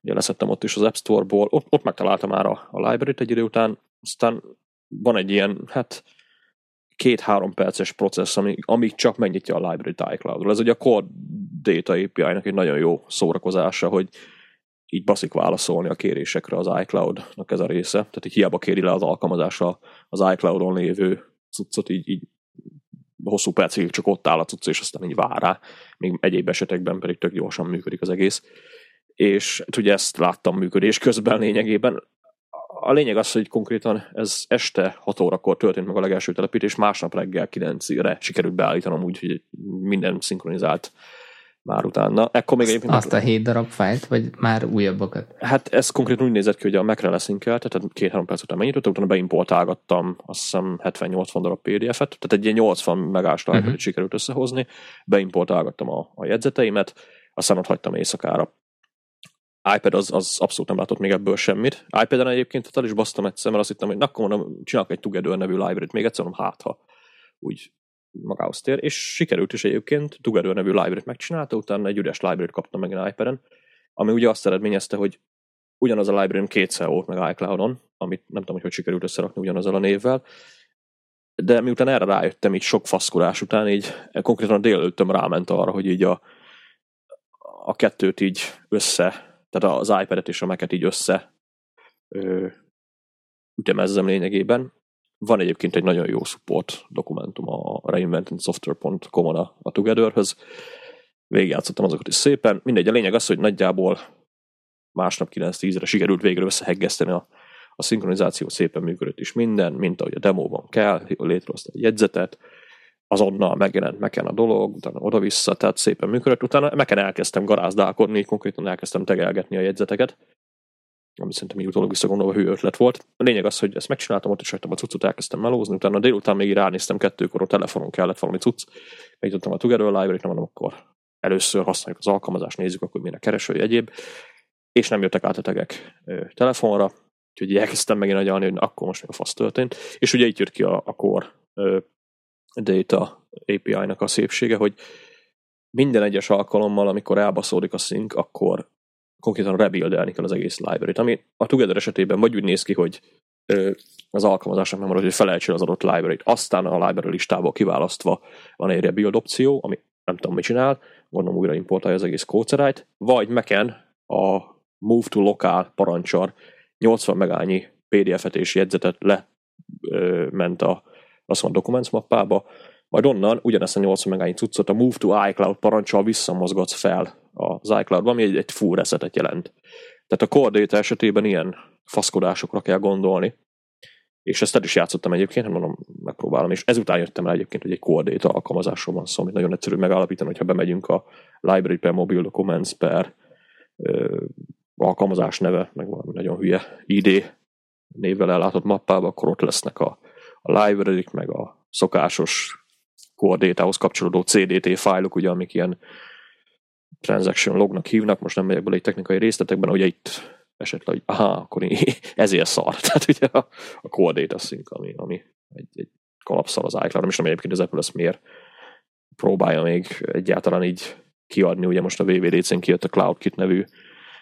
Ugye leszettem ott is az App Store-ból, ott, ott megtaláltam már a, a library-t egy idő után, aztán van egy ilyen, hát két-három perces processz, ami, amíg csak megnyitja a library iCloud-ról. Ez ugye a Core Data API-nak egy nagyon jó szórakozása, hogy így baszik válaszolni a kérésekre az iCloud-nak ez a része. Tehát így hiába kéri le az alkalmazása az iCloud-on lévő cuccot, így, így hosszú percig csak ott áll a cucc, és aztán így vár rá. Még egyéb esetekben pedig tök gyorsan működik az egész. És hát ugye ezt láttam működés közben lényegében. A lényeg az, hogy konkrétan ez este 6 órakor történt meg a legelső telepítés, másnap reggel 9-re sikerült beállítanom úgy, hogy minden szinkronizált már utána. Ekkor még egyébként... Azt a hét darab fájlt, vagy már újabbakat? Hát ez konkrétan úgy nézett ki, hogy a Mac-re leszinkelt, tehát két-három perc után megnyitottam, utána beimportálgattam azt hiszem 70-80 darab PDF-et, tehát egy ilyen 80 megás uh-huh. sikerült összehozni, beimportálgattam a, a jegyzeteimet, aztán ott hagytam éjszakára. iPad az, az abszolút nem látott még ebből semmit. iPad-en egyébként el is basztam egyszer, mert azt hittem, hogy na, akkor mondom, csinálok egy Together nevű library-t még egyszer, mondom, hát ha úgy magához tér, és sikerült is egyébként, Together nevű library-t megcsinálta, utána egy üres library-t kaptam meg iPad-en, ami ugye azt eredményezte, hogy ugyanaz a library kétszer volt meg iCloud-on, amit nem tudom, hogy hogy sikerült összerakni ugyanazzal a névvel, de miután erre rájöttem így sok faszkolás után, így konkrétan a délelőttem ráment arra, hogy így a, a kettőt így össze, tehát az iPad-et és a Mac-et így össze ö, ütemezzem lényegében, van egyébként egy nagyon jó support dokumentum a reinventedsoftware.com-on a, a Together-höz. Végigjátszottam azokat is szépen. Mindegy, a lényeg az, hogy nagyjából másnap 9-10-re sikerült végre összeheggeszteni a, a szinkronizáció szépen működött is minden, mint ahogy a demóban kell, létrehozta egy jegyzetet, azonnal megjelent meken a dolog, utána oda-vissza, tehát szépen működött. Utána meken elkezdtem garázdálkodni, konkrétan elkezdtem tegelgetni a jegyzeteket, ami szerintem így utólag visszagondolva hű ötlet volt. A lényeg az, hogy ezt megcsináltam, ott is hagytam a cuccot, elkezdtem melózni, utána délután még ránéztem kettőkor, a telefonon kellett valami cucc, megnyitottam a Together Library-t, nem mondom, akkor először használjuk az alkalmazást, nézzük, akkor milyen a kereső egyéb, és nem jöttek át a tegek telefonra, úgyhogy elkezdtem megint agyalni, hogy akkor most mi a fasz történt, és ugye itt jött ki a, a Core Data API-nak a szépsége, hogy minden egyes alkalommal, amikor elbaszódik a sync, akkor konkrétan rebuildelni kell az egész library-t, ami a Together esetében vagy úgy néz ki, hogy az alkalmazásnak nem marad, hogy felejtsél az adott library-t, aztán a library listából kiválasztva van egy rebuild opció, ami nem tudom, mit csinál, gondolom újra importálja az egész kódszerájt, vagy meken a move to local parancsar 80 megányi PDF-et és jegyzetet le ö, ment a, azt mondom, documents mappába, majd onnan ugyanezt a 80 megányi cuccot a move to iCloud parancsal visszamozgatsz fel az iCloud-ban, ami egy, egy full resetet jelent. Tehát a core data esetében ilyen faszkodásokra kell gondolni, és ezt el is játszottam egyébként, nem mondom, megpróbálom, és ezután jöttem rá egyébként, hogy egy core data alkalmazásról van szó, amit nagyon egyszerű megállapítani, hogyha bemegyünk a library per mobile documents per ö, alkalmazás neve, meg valami nagyon hülye ID névvel ellátott mappába, akkor ott lesznek a, a library meg a szokásos core kapcsolódó CDT fájlok, ugye, amik ilyen transaction lognak hívnak, most nem megyek bele egy technikai részletekben, ugye itt esetleg, hogy aha, akkor ezért szar. Tehát ugye a, a core data ami, ami egy, egy kalapszal az iCloud, nem egyébként az Apple ezt miért próbálja még egyáltalán így kiadni, ugye most a VVDC-n kijött a CloudKit nevű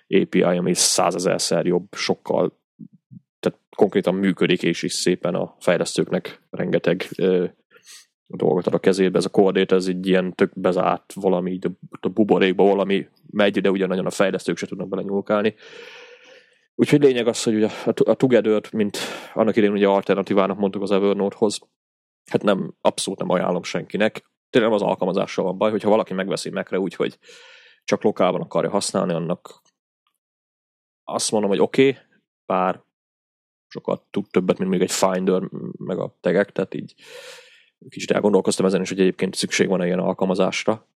API, ami százezerszer jobb, sokkal tehát konkrétan működik, és is szépen a fejlesztőknek rengeteg dolgot ad a kezébe, ez a koordét, ez egy ilyen tök bezárt valami, így a buborékba valami megy, de ugye nagyon a fejlesztők se tudnak bele nyúlkálni. Úgyhogy lényeg az, hogy ugye a together mint annak idején ugye alternatívának mondtuk az Evernote-hoz, hát nem, abszolút nem ajánlom senkinek. Tényleg az alkalmazással van baj, hogyha valaki megveszi megre úgy, hogy csak lokálban akarja használni, annak azt mondom, hogy oké, okay, bár sokat tud többet, mint még egy Finder, meg a tegek, tehát így kicsit elgondolkoztam ezen is, hogy egyébként szükség van-e ilyen alkalmazásra.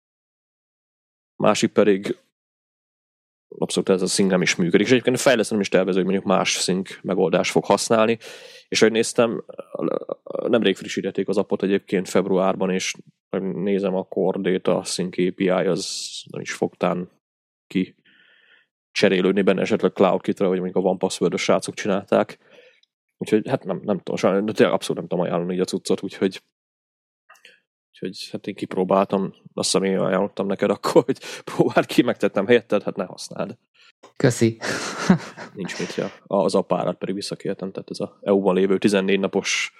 Másik pedig abszolút ez a sync nem is működik, és egyébként fejlesztem is tervező, hogy mondjuk más sync megoldás fog használni, és ahogy néztem, nemrég frissítették az appot egyébként februárban, és nézem a Core Data Sync API, az nem is fogtán ki cserélődni benne esetleg CloudKit-re, vagy mondjuk a OnePassword-os srácok csinálták. Úgyhogy hát nem, nem tudom, sajnos, de tényleg abszolút nem tudom ajánlani így a cuccot, úgyhogy Úgyhogy hát én kipróbáltam, azt hiszem én ajánlottam neked akkor, hogy próbáld ki, megtettem helyetted, hát ne használd. Köszi. Nincs mit, ja. Az apárat pedig visszakértem, tehát ez a EU-ban lévő 14 napos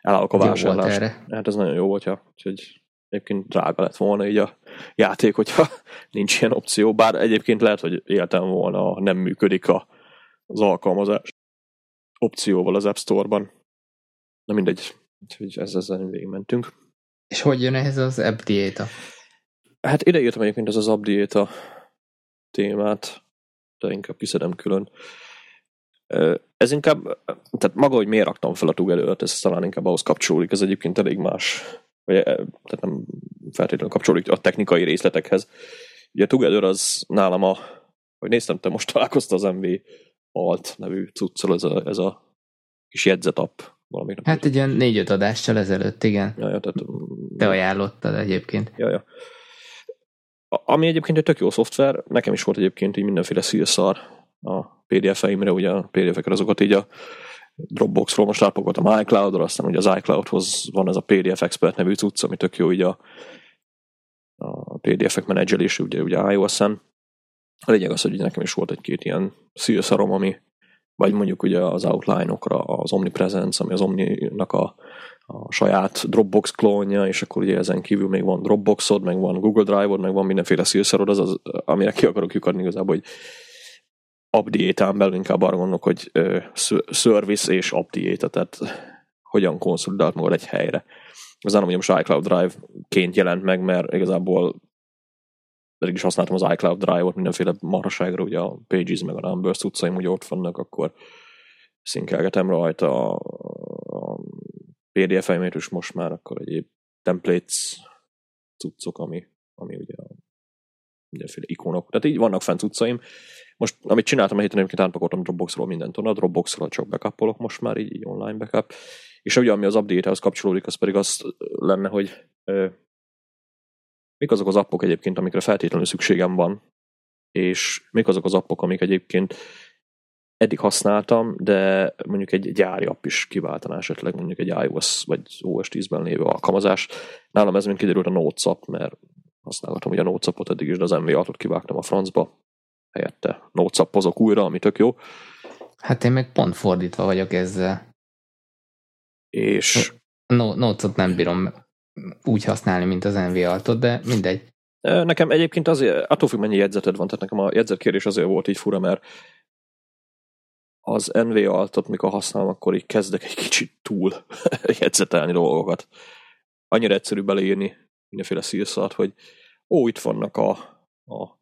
elállok a vásárlást. Hát ez nagyon jó volt, ja. Úgyhogy egyébként drága lett volna így a játék, hogyha nincs ilyen opció. Bár egyébként lehet, hogy éltem volna, nem működik a, az alkalmazás opcióval az App Store-ban. Na mindegy, úgyhogy ezzel, ezzel végigmentünk. És hogy jön ehhez az app diéta? Hát ide írtam egyébként az az app diéta témát, de inkább kiszedem külön. Ez inkább, tehát maga, hogy miért raktam fel a tugelőt, ez talán inkább ahhoz kapcsolódik, ez egyébként elég más, vagy, tehát nem feltétlenül kapcsolódik a technikai részletekhez. Ugye a Together az nálam a, hogy néztem, te most találkozta az MV Alt nevű cuccal, ez a, ez a kis jegyzetapp. Valamit hát egy ilyen négy-öt adással ezelőtt, igen. Ja, ja, tehát, te ajánlottad egyébként. Ja, ja. Ami egyébként egy tök jó szoftver, nekem is volt egyébként így mindenféle szírszar a PDF-eimre, ugye a PDF-eket azokat így a Dropboxról most rápakoltam iCloud-ra, aztán ugye az iCloud-hoz van ez a PDF Expert nevű cucc, ami tök jó így a, a PDF-ek menedzselésű, ugye, ugye iOS-en. A lényeg az, hogy nekem is volt egy-két ilyen szírszarom, ami vagy mondjuk ugye az outline-okra az Omnipresence, ami az Omni-nak a, a saját Dropbox klónja, és akkor ugye ezen kívül még van Dropboxod, meg van Google Drive-od, meg van mindenféle szírszarod, az, az amire ki akarok lyukadni igazából, hogy update belül inkább arra gondolok, hogy uh, service és update tehát hogyan konszolidált magad egy helyre. Az nem, hogy most iCloud Drive-ként jelent meg, mert igazából pedig is használtam az iCloud Drive-ot mindenféle marhaságra, ugye a Pages meg a Numbers utcaim ugye ott vannak, akkor szinkelgetem rajta a, a PDF-eimet, és most már akkor egyéb templates cuccok, ami, ami ugye a mindenféle ikonok. Tehát így vannak fent cuccaim. Most, amit csináltam a héten, egyébként átpakoltam Dropboxról mindent onnan, Dropboxról csak backupolok most már, így, így online backup. És ugye, ami az update-hez kapcsolódik, az pedig az lenne, hogy mik azok az appok egyébként, amikre feltétlenül szükségem van, és mik azok az appok, amik egyébként eddig használtam, de mondjuk egy gyári app is kiváltaná esetleg mondjuk egy iOS vagy OS 10-ben lévő alkalmazás. Nálam ez mind kiderült a Notes app, mert használhatom ugye a Notes appot eddig is, de az MV6-ot kivágtam a francba, helyette Notes appozok újra, ami tök jó. Hát én meg pont fordítva vagyok ezzel. És... No, Notes-ot nem bírom úgy használni, mint az NV altot, de mindegy. Nekem egyébként azért, attól függ, mennyi jegyzeted van, tehát nekem a jegyzetkérés azért volt így fura, mert az NV altot, mikor használom, akkor így kezdek egy kicsit túl jegyzetelni dolgokat. Annyira egyszerű beleírni mindenféle szírszart, hogy ó, itt vannak a, a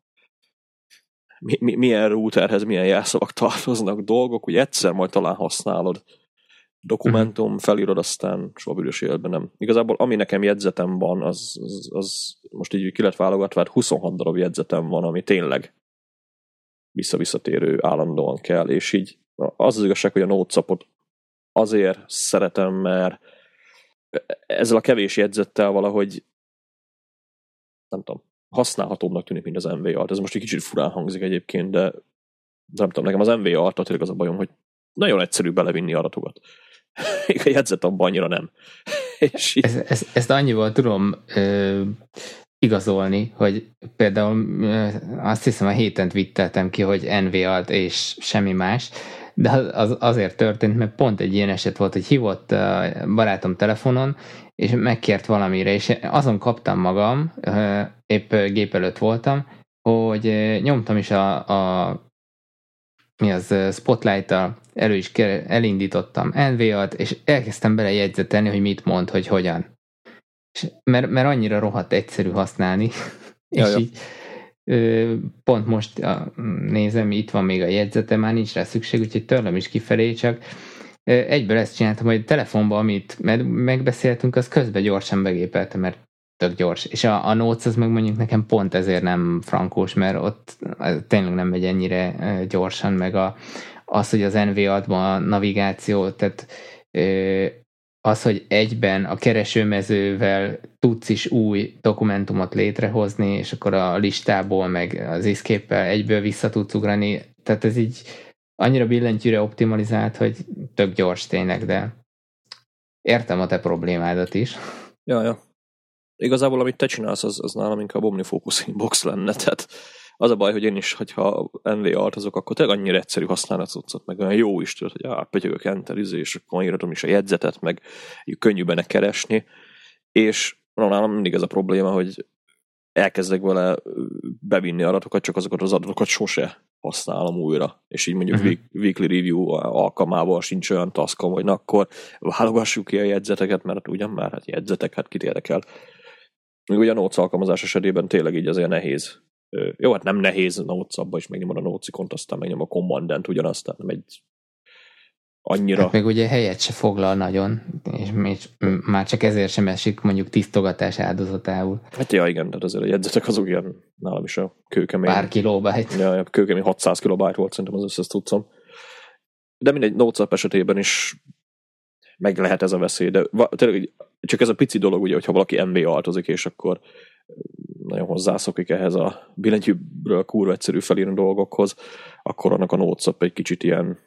mi, mi, milyen routerhez milyen jelszavak tartoznak dolgok, hogy egyszer majd talán használod dokumentum, uh-huh. felírod, aztán soha bűnös életben nem. Igazából ami nekem jegyzetem van, az, az, az most így ki lett válogatva, hát 26 darab jegyzetem van, ami tényleg visszavisszatérő állandóan kell, és így az az igazság, hogy a nótszapot azért szeretem, mert ezzel a kevés jegyzettel valahogy nem tudom, használhatóbbnak tűnik, mint az MV art. Ez most egy kicsit furán hangzik egyébként, de nem tudom, nekem az MV art tényleg az a bajom, hogy nagyon egyszerű belevinni adatokat. Még a jegyzet abban annyira nem. És így... ezt, ezt, ezt annyival tudom ö, igazolni, hogy például ö, azt hiszem a héten twitteltem ki, hogy NV alt és semmi más, de az azért történt, mert pont egy ilyen eset volt, hogy hívott a barátom telefonon, és megkért valamire, és azon kaptam magam, épp gép előtt voltam, hogy nyomtam is a, a mi az Spotlight-tal elő is elindítottam NVA-t, és elkezdtem bele jegyzetelni, hogy mit mond, hogy hogyan. És mert, mert annyira rohadt egyszerű használni, és ja. így pont most nézem, itt van még a jegyzete, már nincs rá szükség, úgyhogy törlöm is kifelé, csak egyből ezt csináltam, hogy telefonban, amit megbeszéltünk, az közben gyorsan begépeltem, mert tök gyors. És a, a Notes az meg mondjuk nekem pont ezért nem frankós, mert ott tényleg nem megy ennyire gyorsan, meg a, az, hogy az NV6-ban a navigáció, tehát az, hogy egyben a keresőmezővel tudsz is új dokumentumot létrehozni, és akkor a listából, meg az escape egyből vissza tudsz ugrani, tehát ez így annyira billentyűre optimalizált, hogy tök gyors tényleg, de értem a te problémádat is. Ja, ja. Igazából amit te csinálsz, az, az nálam inkább OmniFocus Inbox lenne, tehát az a baj, hogy én is, hogyha NV altozok, akkor tényleg annyira egyszerű használni a cuccot, meg olyan jó is tudod, hogy á, pötyögök enter, izé, és akkor írhatom is a jegyzetet, meg könnyű benne keresni, és no, nálam mindig ez a probléma, hogy elkezdek vele bevinni adatokat, csak azokat az adatokat sose használom újra. És így mondjuk uh-huh. weekly review alkalmával sincs olyan taskom, hogy na akkor válogassuk ki a jegyzeteket, mert ugyan már hát jegyzetek, hát kit érdekel. Még ugye a Notes alkalmazás esetében tényleg így azért nehéz. Jó, hát nem nehéz Notes abba is megnyomod a Notes ikont, aztán megnyom a Commandant ugyanazt, tehát nem egy annyira... Hát meg ugye helyet se foglal nagyon, és, már csak ezért sem esik mondjuk tisztogatás áldozatául. Hát ja, igen, tehát azért a jegyzetek azok ilyen, nálam is a kőkemény. Pár kilobájt. Ja, a kőkemény 600 kilobájt volt szerintem az összes tudszom. De mindegy, Notes esetében is meg lehet ez a veszély, de tényleg csak ez a pici dolog, ugye, hogyha valaki MV altozik, és akkor nagyon hozzászokik ehhez a billentyűbről kurva egyszerű felírni dolgokhoz, akkor annak a Notes egy kicsit ilyen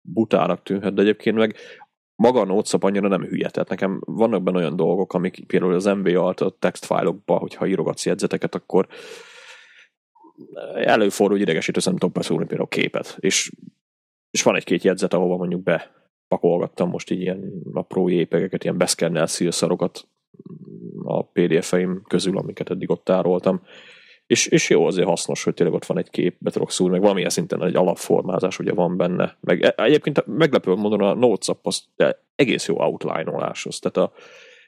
butának tűnhet, de egyébként meg maga a NoteSap annyira nem hülye. Tehát nekem vannak benne olyan dolgok, amik például az MV alt a textfájlokba, hogyha írogatsz jegyzeteket, akkor előfordul, hogy idegesítő nem beszúrni például képet. És, és van egy-két jegyzet, ahova mondjuk bepakolgattam most így ilyen apró jépegeket, ilyen beszkennel szírszarokat a PDF-eim közül, amiket eddig ott tároltam és, és jó, azért hasznos, hogy tényleg ott van egy kép, be tudok szúrni, meg valamilyen szinten egy alapformázás ugye van benne. Meg e, egyébként meglepő mondom, a Notes app az egész jó outline-oláshoz. Tehát a,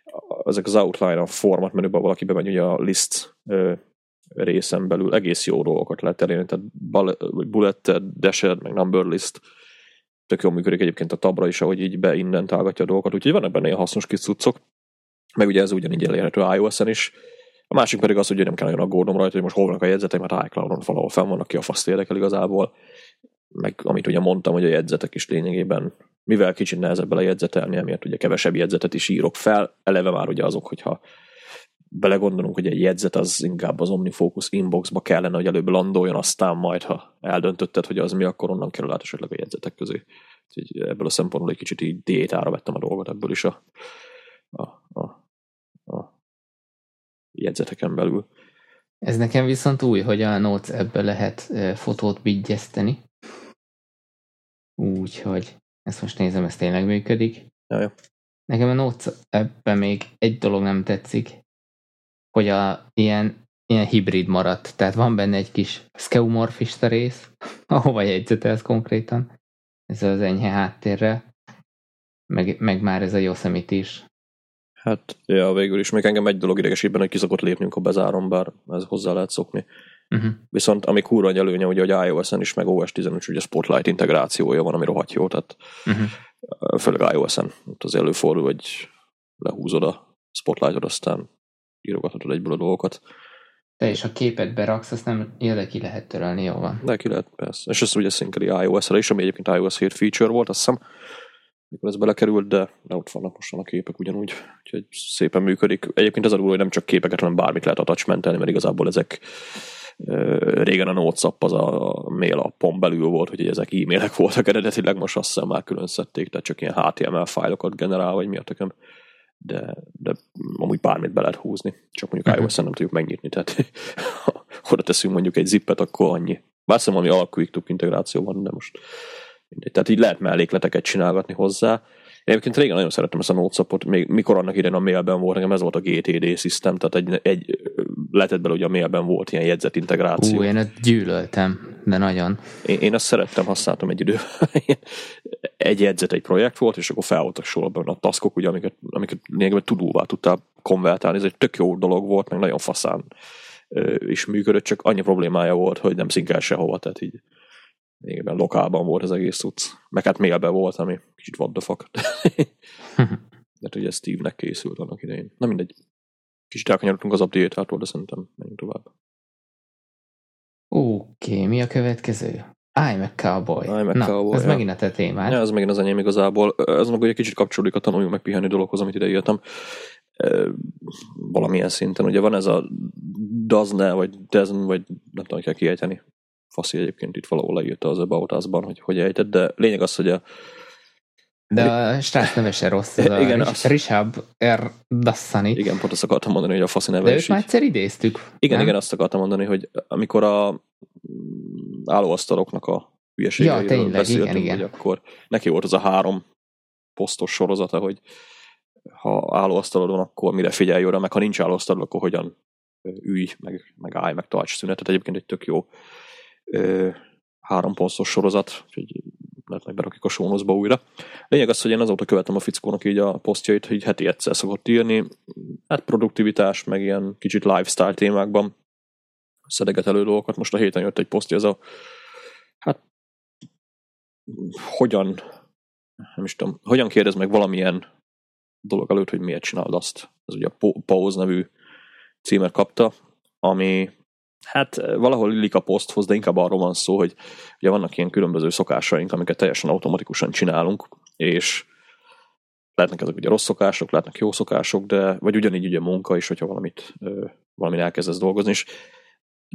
a, ezek az outline a format menüben valaki bemegy ugye a list ö, részen belül egész jó dolgokat lehet elérni, tehát bullet, dashed, meg number list, tök jól működik egyébként a tabra is, ahogy így beindentálgatja a dolgokat, úgyhogy vannak benne ilyen hasznos kis cuccok, meg ugye ez ugyanígy elérhető iOS-en is, a másik pedig az, hogy nem kell nagyon aggódnom rajta, hogy most hol vannak a jegyzetek, mert iCloud-on valahol fenn vannak, ki a faszt érdekel igazából. Meg amit ugye mondtam, hogy a jegyzetek is lényegében, mivel kicsit nehezebb a jegyzetelni, emiatt ugye kevesebb jegyzetet is írok fel, eleve már ugye azok, hogyha belegondolunk, hogy egy jegyzet az inkább az OmniFocus inboxba kellene, hogy előbb landoljon, aztán majd, ha eldöntötted, hogy az mi, akkor onnan kerül át esetleg a jegyzetek közé. Úgyhogy ebből a szempontból egy kicsit így diétára vettem a dolgot ebből is a, a, a, a jegyzeteken belül. Ez nekem viszont új, hogy a Notes ebből lehet fotót bigyeszteni. Úgyhogy ezt most nézem, ez tényleg működik. Jaj. Nekem a Notes ebben még egy dolog nem tetszik, hogy a ilyen, ilyen hibrid maradt. Tehát van benne egy kis skeumorfista rész, ahova jegyzetelsz konkrétan. Ez az enyhe háttérre. Meg, meg már ez a Yosemite is. Hát, ja, végül is. Még engem egy dolog idegesében, hogy kiszokott lépnünk, a bezárom, bár ez hozzá lehet szokni. Uh-huh. Viszont ami kurva egy előnye, ugye, hogy iOS-en is, meg OS 15 ugye Spotlight integrációja van, ami rohadt jó, tehát uh-huh. főleg iOS-en. Ott az előfordul, hogy lehúzod a Spotlightot, aztán írogathatod egyből a dolgokat. De és a képet beraksz, azt nem jöve ki lehet törölni, jó van. De ki lehet, persze. És ez ugye szinkeli iOS-re is, ami egyébként iOS 7 feature volt, azt hiszem mikor ez belekerült, de, de ott vannak most a képek ugyanúgy, úgyhogy szépen működik. Egyébként az a hogy nem csak képeket, hanem bármit lehet attachmentelni, mert igazából ezek régen a Notes app az a mail appon belül volt, hogy ezek e-mailek voltak eredetileg, most azt hiszem már külön szedték, tehát csak ilyen HTML fájlokat generál, vagy mi a tököm. De, de amúgy bármit be lehet húzni, csak mondjuk uh-huh. iOS-en nem tudjuk megnyitni, tehát ha oda teszünk mondjuk egy zippet, akkor annyi. Bár hiszem, ami alakú integráció van, de most Mindegy. Tehát így lehet mellékleteket csinálgatni hozzá. Én egyébként régen nagyon szerettem ezt a notesapot, még mikor annak idején a mailben volt, nekem ez volt a GTD system, tehát egy, egy lehetett bele, hogy a mailben volt ilyen jegyzetintegráció. Ú, én ezt gyűlöltem, de nagyon. Én, én azt szerettem, használtam egy idő. egy jegyzet, egy projekt volt, és akkor fel voltak sorban a taskok, ugye, amiket, amiket lényegében tudóvá tudtál konvertálni. Ez egy tök jó dolog volt, meg nagyon faszán is működött, csak annyi problémája volt, hogy nem szinkel sehova, tehát így lényegében lokálban volt az egész cucc. Meg hát mailben volt, ami kicsit what the fuck. Hát ugye Steve-nek készült annak idején. Na mindegy. Kicsit elkanyarodtunk az update de szerintem menjünk tovább. Oké, okay, mi a következő? I'm a cowboy. I'm a Na, cowboy, ez ja. megint a te témád. Ja, ez megint az enyém igazából. Ez meg ugye kicsit kapcsolódik a tanuljunk meg pihenni dologhoz, amit ide írtam. Valamilyen szinten. Ugye van ez a doesn't, vagy doesn't, vagy nem tudom, hogy kell kiejteni Faszi egyébként itt valahol leírta az About Us-ban, hogy hogy ejtett, de lényeg az, hogy a De a srác neve se rossz, ez a igen, az... Rishab R. Dassani. Igen, pont azt akartam mondani, hogy a faszi neve De őt már egyszer idéztük. Igen, nem? igen, azt akartam mondani, hogy amikor a mm, állóasztaloknak a hülyeségeiről ja, tényleg, beszéltünk, igen, igen. akkor neki volt az a három posztos sorozata, hogy ha állóasztalod van, akkor mire figyelj oda, meg ha nincs állóasztalod, akkor hogyan ülj, meg, meg állj, meg tarts szünetet. Egyébként egy tök jó három posztos sorozat, úgyhogy lehet meg berakjuk a sónuszba újra. Lényeg az, hogy én azóta követem a fickónak így a posztjait, hogy heti egyszer szokott írni, hát produktivitás, meg ilyen kicsit lifestyle témákban szedeget elő dolgokat. Most a héten jött egy posztja, ez a hát hogyan nem is tudom, hogyan kérdez meg valamilyen dolog előtt, hogy miért csinálod azt. Ez ugye a Pause nevű címet kapta, ami hát valahol illik a poszthoz, de inkább arról van szó, hogy ugye vannak ilyen különböző szokásaink, amiket teljesen automatikusan csinálunk, és lehetnek ezek ugye rossz szokások, lehetnek jó szokások, de vagy ugyanígy ugye munka is, hogyha valamit, valamin elkezdesz dolgozni, és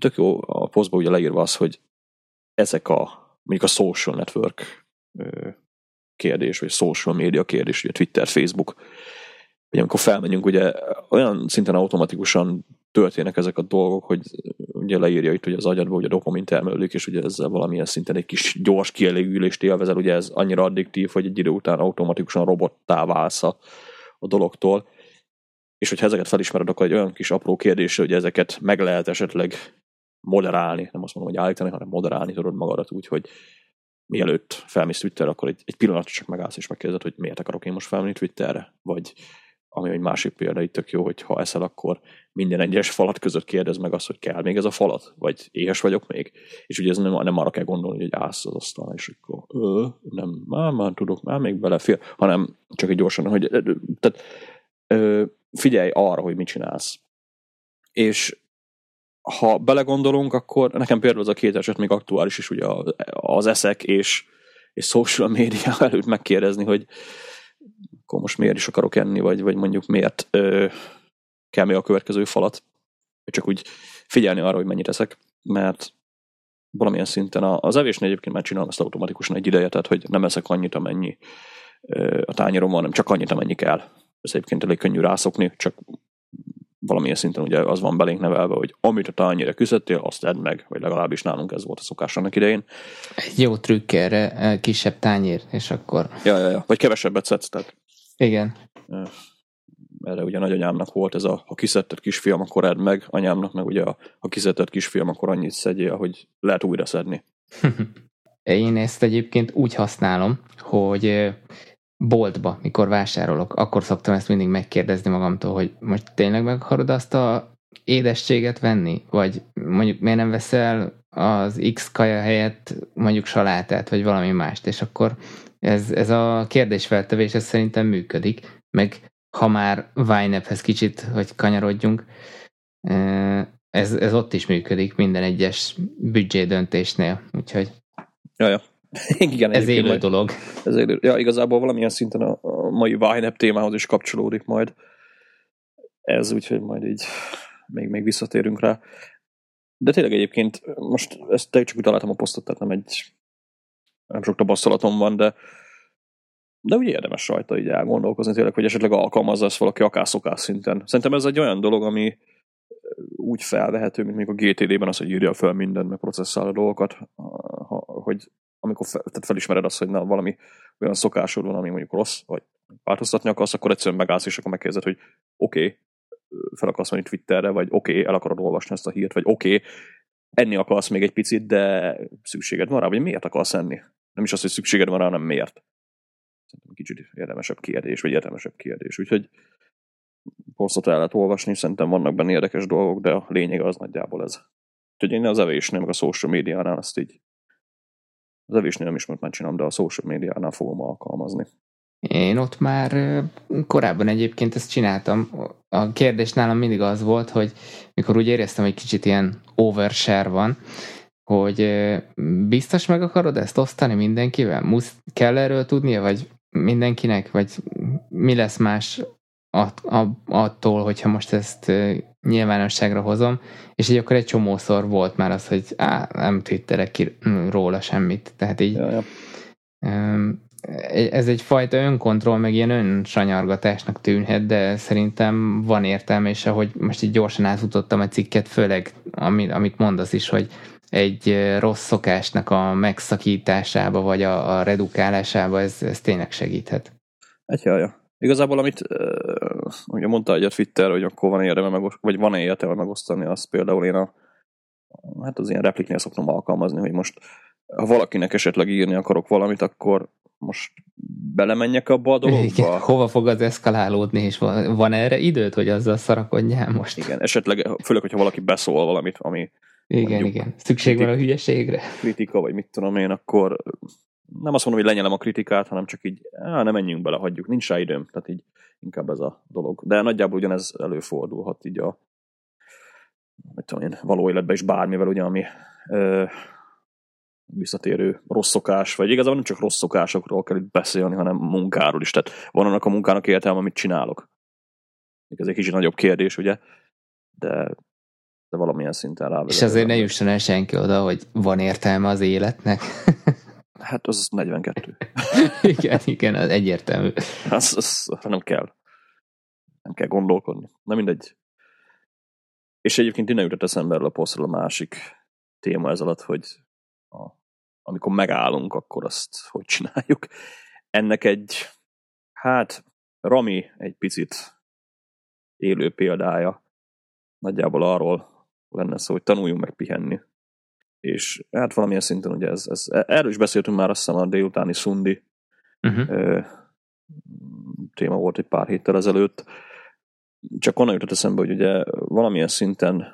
tök jó a posztban ugye leírva az, hogy ezek a mondjuk a social network kérdés, vagy social media kérdés, ugye Twitter, Facebook, hogy amikor felmegyünk, ugye olyan szinten automatikusan történnek ezek a dolgok, hogy ugye leírja itt, hogy az agyadban ugye dopamin termelődik, és ugye ezzel valamilyen szinten egy kis gyors kielégülést élvezel, ugye ez annyira addiktív, hogy egy idő után automatikusan robottá válsz a, a dologtól. És hogyha ezeket felismered, akkor egy olyan kis apró kérdés, hogy ezeket meg lehet esetleg moderálni, nem azt mondom, hogy állítani, hanem moderálni tudod magadat úgy, hogy mielőtt felmész Twitterre, akkor egy, egy pillanat csak megállsz és megkérdezed, hogy miért akarok én most felmenni Twitterre, vagy ami egy másik példa itt tök jó, hogy ha eszel, akkor minden egyes falat között kérdez meg azt, hogy kell még ez a falat, vagy éhes vagyok még. És ugye ez nem, nem arra kell gondolni, hogy állsz az asztal, és akkor ö, nem, már, már tudok, már még belefér, hanem csak egy gyorsan, hogy tehát, ö, figyelj arra, hogy mit csinálsz. És ha belegondolunk, akkor nekem például az a két eset még aktuális is, ugye az eszek és, és social media előtt megkérdezni, hogy akkor most miért is akarok enni, vagy, vagy mondjuk miért ö, kell még a következő falat. Csak úgy figyelni arra, hogy mennyit eszek, mert valamilyen szinten az evésnél egyébként már csinálom ezt automatikusan egy ideje, tehát hogy nem eszek annyit, amennyi a tányérom van, hanem csak annyit, amennyi kell. Ez egyébként elég könnyű rászokni, csak valamilyen szinten ugye az van belénk nevelve, hogy amit a tányére küzdettél, azt edd meg, vagy legalábbis nálunk ez volt a szokás annak idején. Egy jó trükk erre, kisebb tányér, és akkor... Ja, ja, ja. Vagy kevesebbet szedsz, tehát... Igen. Erre ugye nagyanyámnak volt ez a, ha kiszedted kisfiam, akkor edd meg, anyámnak meg ugye a, ha kiszedted kisfiam, akkor annyit szedjél, hogy lehet újra szedni. Én ezt egyébként úgy használom, hogy boltba, mikor vásárolok, akkor szoktam ezt mindig megkérdezni magamtól, hogy most tényleg meg akarod azt a édességet venni? Vagy mondjuk miért nem veszel az X kaja helyett mondjuk salátát, vagy valami mást, és akkor ez, ez a kérdésfeltevés ez szerintem működik, meg ha már Vinephez kicsit, hogy kanyarodjunk, ez, ez ott is működik minden egyes büdzsé döntésnél, úgyhogy ja, ja. Igen, ez élő dolog. Ez élő. Ja, igazából valamilyen szinten a, a mai Winep témához is kapcsolódik majd. Ez úgyhogy majd így még, még visszatérünk rá. De tényleg egyébként most ezt csak úgy találtam a posztot, tehát nem egy nem sok tapasztalatom van, de de úgy érdemes rajta így elgondolkozni tényleg, hogy esetleg alkalmazza ezt valaki akár szokás szinten. Szerintem ez egy olyan dolog, ami úgy felvehető, mint még a GTD-ben az, hogy írja fel mindent, meg processzál a dolgokat, hogy amikor fel, tehát felismered azt, hogy na, valami olyan szokásod van, ami mondjuk rossz, vagy változtatni akarsz, akkor egyszerűen megállsz, és akkor megkérdezed, hogy oké, okay, fel akarsz menni Twitterre, vagy oké, okay, el akarod olvasni ezt a hírt, vagy oké, okay, enni akarsz még egy picit, de szükséged van rá, vagy miért akarsz enni? Nem is az, hogy szükséged van rá, hanem miért. Szerintem kicsit érdemesebb kérdés, vagy érdemesebb kérdés. Úgyhogy posztot el lehet olvasni, szerintem vannak benne érdekes dolgok, de a lényeg az nagyjából ez. Úgyhogy én az evésnél, meg a social médiánál azt így az evésnél nem is már csinálom, de a social médiánál fogom alkalmazni. Én ott már korábban egyébként ezt csináltam. A kérdés nálam mindig az volt, hogy mikor úgy éreztem, hogy kicsit ilyen overshare van, hogy biztos meg akarod ezt osztani mindenkivel? Musz, kell erről tudnia, vagy mindenkinek, vagy mi lesz más att, attól, hogyha most ezt nyilvánosságra hozom, és így akkor egy csomószor volt már az, hogy á, nem twitterek ki róla semmit, tehát így ja, ez egyfajta önkontroll, meg ilyen önsanyargatásnak tűnhet, de szerintem van értelme, és ahogy most így gyorsan átfutottam a cikket, főleg amit, amit mondasz is, hogy egy rossz szokásnak a megszakításába, vagy a, a redukálásába, ez, ez tényleg segíthet. Egy jaja. Igazából, amit uh, ugye mondta egy a Twitter, hogy akkor van értelme, megoszt, vagy van-e értelme megosztani, az például én a hát az ilyen repliknél szoktam alkalmazni, hogy most ha valakinek esetleg írni akarok valamit, akkor most belemenjek abba a dologba? Igen, hova fog az eszkalálódni, és van, van erre időt, hogy azzal szarakodjál most? Igen, esetleg, főleg, hogyha valaki beszól valamit, ami igen, igen. Szükség van a hülyeségre. Kritika, vagy mit tudom én, akkor nem azt mondom, hogy lenyelem a kritikát, hanem csak így, á, nem menjünk bele, hagyjuk, nincs rá időm, tehát így inkább ez a dolog. De nagyjából ugyanez előfordulhat így a mit tudom én, való életben is bármivel, ugye, ami ö, visszatérő rossz szokás, vagy igazából nem csak rossz szokásokról kell itt beszélni, hanem munkáról is. Tehát van annak a munkának értelme, amit csinálok. Ez egy kicsit nagyobb kérdés, ugye, de, de valamilyen szinten rá. És azért ne jusson el senki oda, hogy van értelme az életnek. hát az 42. igen, igen, az egyértelmű. Az, az nem kell. Nem kell gondolkodni. Na mindegy. És egyébként innen jutott eszembe erről a posztról a másik téma ez alatt, hogy a, amikor megállunk, akkor azt hogy csináljuk. Ennek egy, hát Rami egy picit élő példája. Nagyjából arról lenne szó, hogy tanuljunk meg pihenni. És hát valamilyen szinten ugye ez, ez erről is beszéltünk már azt hiszem a délutáni szundi uh-huh. téma volt egy pár héttel ezelőtt, csak onnan jutott eszembe, hogy ugye valamilyen szinten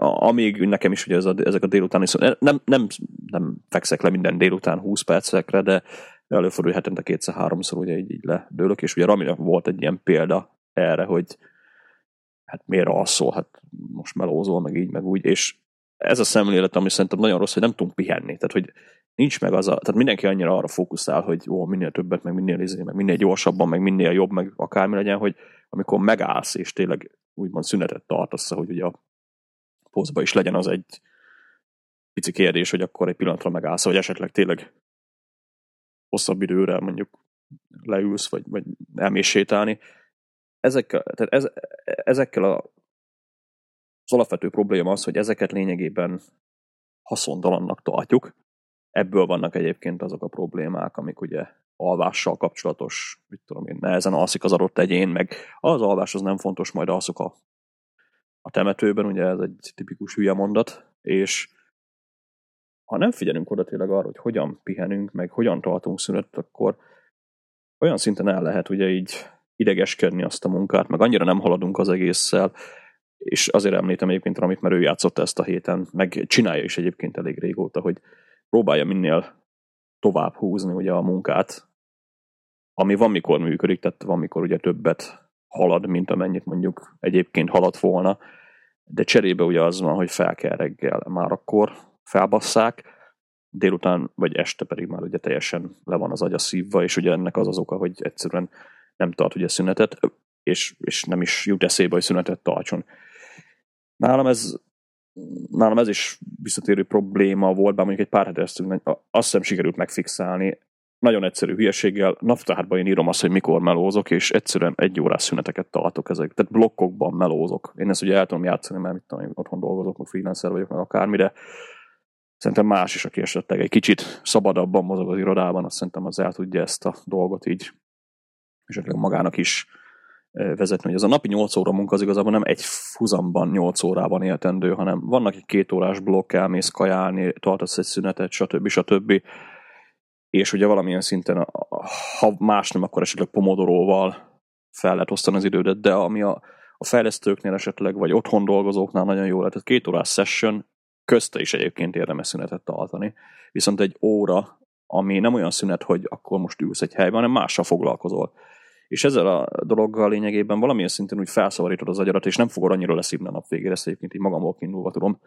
amíg nekem is ugye ez a, ezek a délutáni nem, nem, nem fekszek le minden délután 20 percekre, de előfordul, hogy hetente kétszer-háromszor ugye így, így ledőlök, és ugye Raminek volt egy ilyen példa erre, hogy hát miért alszol, hát most melózol, meg így, meg úgy, és ez a szemlélet, ami szerintem nagyon rossz, hogy nem tudunk pihenni, tehát hogy nincs meg az a, tehát mindenki annyira arra fókuszál, hogy ó, minél többet, meg minél izé, meg minél gyorsabban, meg minél jobb, meg akármi legyen, hogy amikor megállsz, és tényleg úgymond szünetet tartasz, hogy ugye a poszba is legyen az egy pici kérdés, hogy akkor egy pillanatra megállsz, vagy esetleg tényleg hosszabb időre mondjuk leülsz, vagy, vagy elmész sétálni. Ezekkel, tehát ez, ezekkel a, az alapvető probléma az, hogy ezeket lényegében haszontalannak tartjuk. Ebből vannak egyébként azok a problémák, amik ugye alvással kapcsolatos, mit tudom én, nehezen alszik az adott egyén, meg az alvás az nem fontos, majd alszok a, a temetőben, ugye ez egy tipikus hülye mondat, és ha nem figyelünk oda tényleg arra, hogy hogyan pihenünk, meg hogyan tartunk szünetet, akkor olyan szinten el lehet ugye így idegeskedni azt a munkát, meg annyira nem haladunk az egésszel, és azért említem egyébként amit mert ő játszott ezt a héten, meg csinálja is egyébként elég régóta, hogy próbálja minél tovább húzni ugye a munkát, ami van mikor működik, tehát van mikor ugye többet halad, mint amennyit mondjuk egyébként haladt volna, de cserébe ugye az van, hogy fel kell reggel, már akkor felbasszák, délután vagy este pedig már ugye teljesen le van az agya szívva, és ugye ennek az az oka, hogy egyszerűen nem tart ugye szünetet, és, és nem is jut eszébe, hogy szünetet tartson. Nálam ez nálam ez is visszatérő probléma volt, bár mondjuk egy pár hete ezt azt sem sikerült megfixálni, nagyon egyszerű hülyeséggel, naptárban én írom azt, hogy mikor melózok, és egyszerűen egy órás szüneteket tartok ezek. Tehát blokkokban melózok. Én ezt ugye el tudom játszani, mert mit tudom, otthon dolgozok, meg freelancer vagyok, meg akármi, de szerintem más is, aki esetleg egy kicsit szabadabban mozog az irodában, azt szerintem az el tudja ezt a dolgot így esetleg magának is vezetni, hogy ez a napi 8 óra munka az igazából nem egy fuzamban 8 órában éltendő, hanem vannak egy két órás blokk, elmész kajálni, tartasz egy szünetet, stb. stb. És ugye valamilyen szinten, ha más nem, akkor esetleg pomodoróval fel lehet osztani az idődet, de ami a, a fejlesztőknél esetleg, vagy otthon dolgozóknál nagyon jó lehet, tehát két órás session, közte is egyébként érdemes szünetet tartani. Viszont egy óra, ami nem olyan szünet, hogy akkor most ülsz egy helyben, hanem mással foglalkozol. És ezzel a dologgal lényegében valamilyen szinten úgy felszabadítod az agyarat, és nem fogod annyira leszívni a nap végére, ezt egyébként így magamból kiindulva tudom,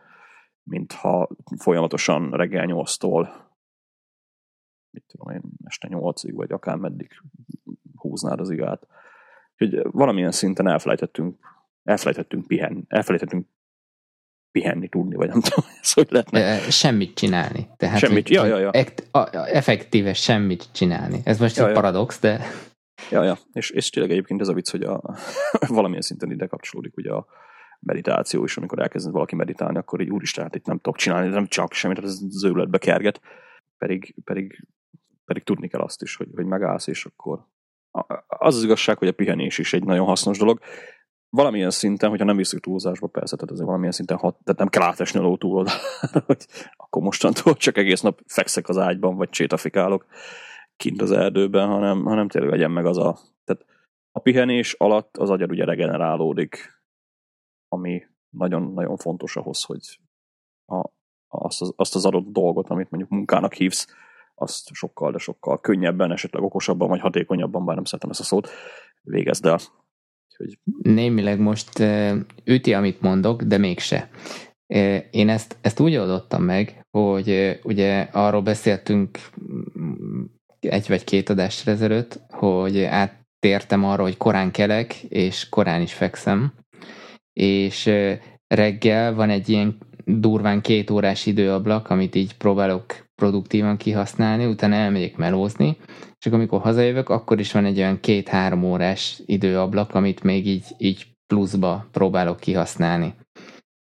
mintha folyamatosan reggel 8-tól mit tudom én, este 8-ig, vagy akár meddig húznád az igát. Úgyhogy valamilyen szinten elfelejtettünk, elfelejtettünk pihen, elfelejtettünk pihenni tudni, vagy nem tudom, ez hogy lehetne. Semmit csinálni. Tehát, semmit, ja, ja, ja. Effektíve semmit csinálni. Ez most ja, egy ja. paradox, de... Ja, ja, és, és tényleg egyébként ez a vicc, hogy a, valamilyen szinten ide kapcsolódik ugye a meditáció is, amikor elkezd valaki meditálni, akkor így úristen, hát itt nem tudok csinálni, nem csak semmit, ez zőletbe kerget, pedig, pedig, pedig tudni kell azt is, hogy, hogy megállsz, és akkor az az igazság, hogy a pihenés is egy nagyon hasznos dolog. Valamilyen szinten, hogyha nem visszük túlzásba, persze, tehát ez valamilyen szinten hat, tehát nem kell átesni a ló hogy akkor mostantól csak egész nap fekszek az ágyban, vagy csétafikálok kint az erdőben, hanem, hanem tényleg legyen meg az a... Tehát a pihenés alatt az agyad ugye regenerálódik, ami nagyon-nagyon fontos ahhoz, hogy a, azt, az, azt az adott dolgot, amit mondjuk munkának hívsz, azt sokkal, de sokkal könnyebben, esetleg okosabban, vagy hatékonyabban, bár nem szeretem ezt a szót, végezd el. Hogy... Némileg most üti, amit mondok, de mégse. Én ezt, ezt úgy oldottam meg, hogy ugye arról beszéltünk egy vagy két adásra ezelőtt, hogy áttértem arra, hogy korán kelek, és korán is fekszem, és reggel van egy ilyen durván két órás időablak, amit így próbálok produktívan kihasználni, utána elmegyek melózni, és amikor hazajövök, akkor is van egy olyan két-három órás időablak, amit még így, így pluszba próbálok kihasználni.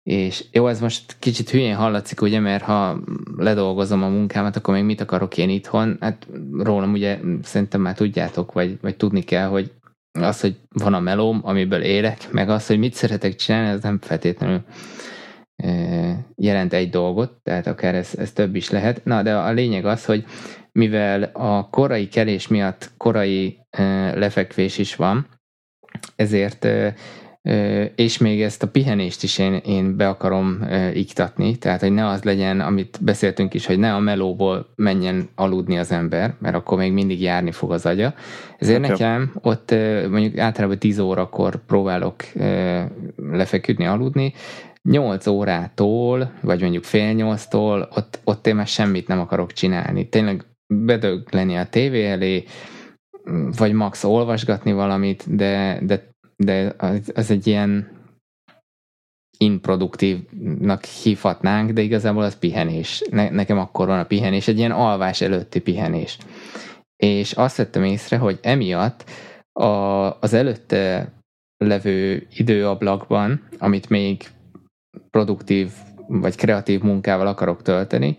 És jó, ez most kicsit hülyén hallatszik, ugye, mert ha ledolgozom a munkámat, akkor még mit akarok én itthon? Hát rólam ugye szerintem már tudjátok, vagy, vagy tudni kell, hogy az, hogy van a melóm, amiből élek, meg az, hogy mit szeretek csinálni, ez nem feltétlenül jelent egy dolgot, tehát akár ez, ez több is lehet. Na, de a lényeg az, hogy mivel a korai kelés miatt korai lefekvés is van, ezért és még ezt a pihenést is én, én be akarom iktatni, tehát hogy ne az legyen, amit beszéltünk is, hogy ne a melóból menjen aludni az ember, mert akkor még mindig járni fog az agya. Ezért hát, nekem ott mondjuk általában 10 órakor próbálok lefeküdni, aludni, 8 órától, vagy mondjuk fél nyolctól, ott, ott én már semmit nem akarok csinálni. Tényleg bedögleni a tévé elé, vagy max olvasgatni valamit, de, de de az, egy ilyen improduktívnak hívhatnánk, de igazából az pihenés. Ne, nekem akkor van a pihenés, egy ilyen alvás előtti pihenés. És azt vettem észre, hogy emiatt a, az előtte levő időablakban, amit még produktív vagy kreatív munkával akarok tölteni,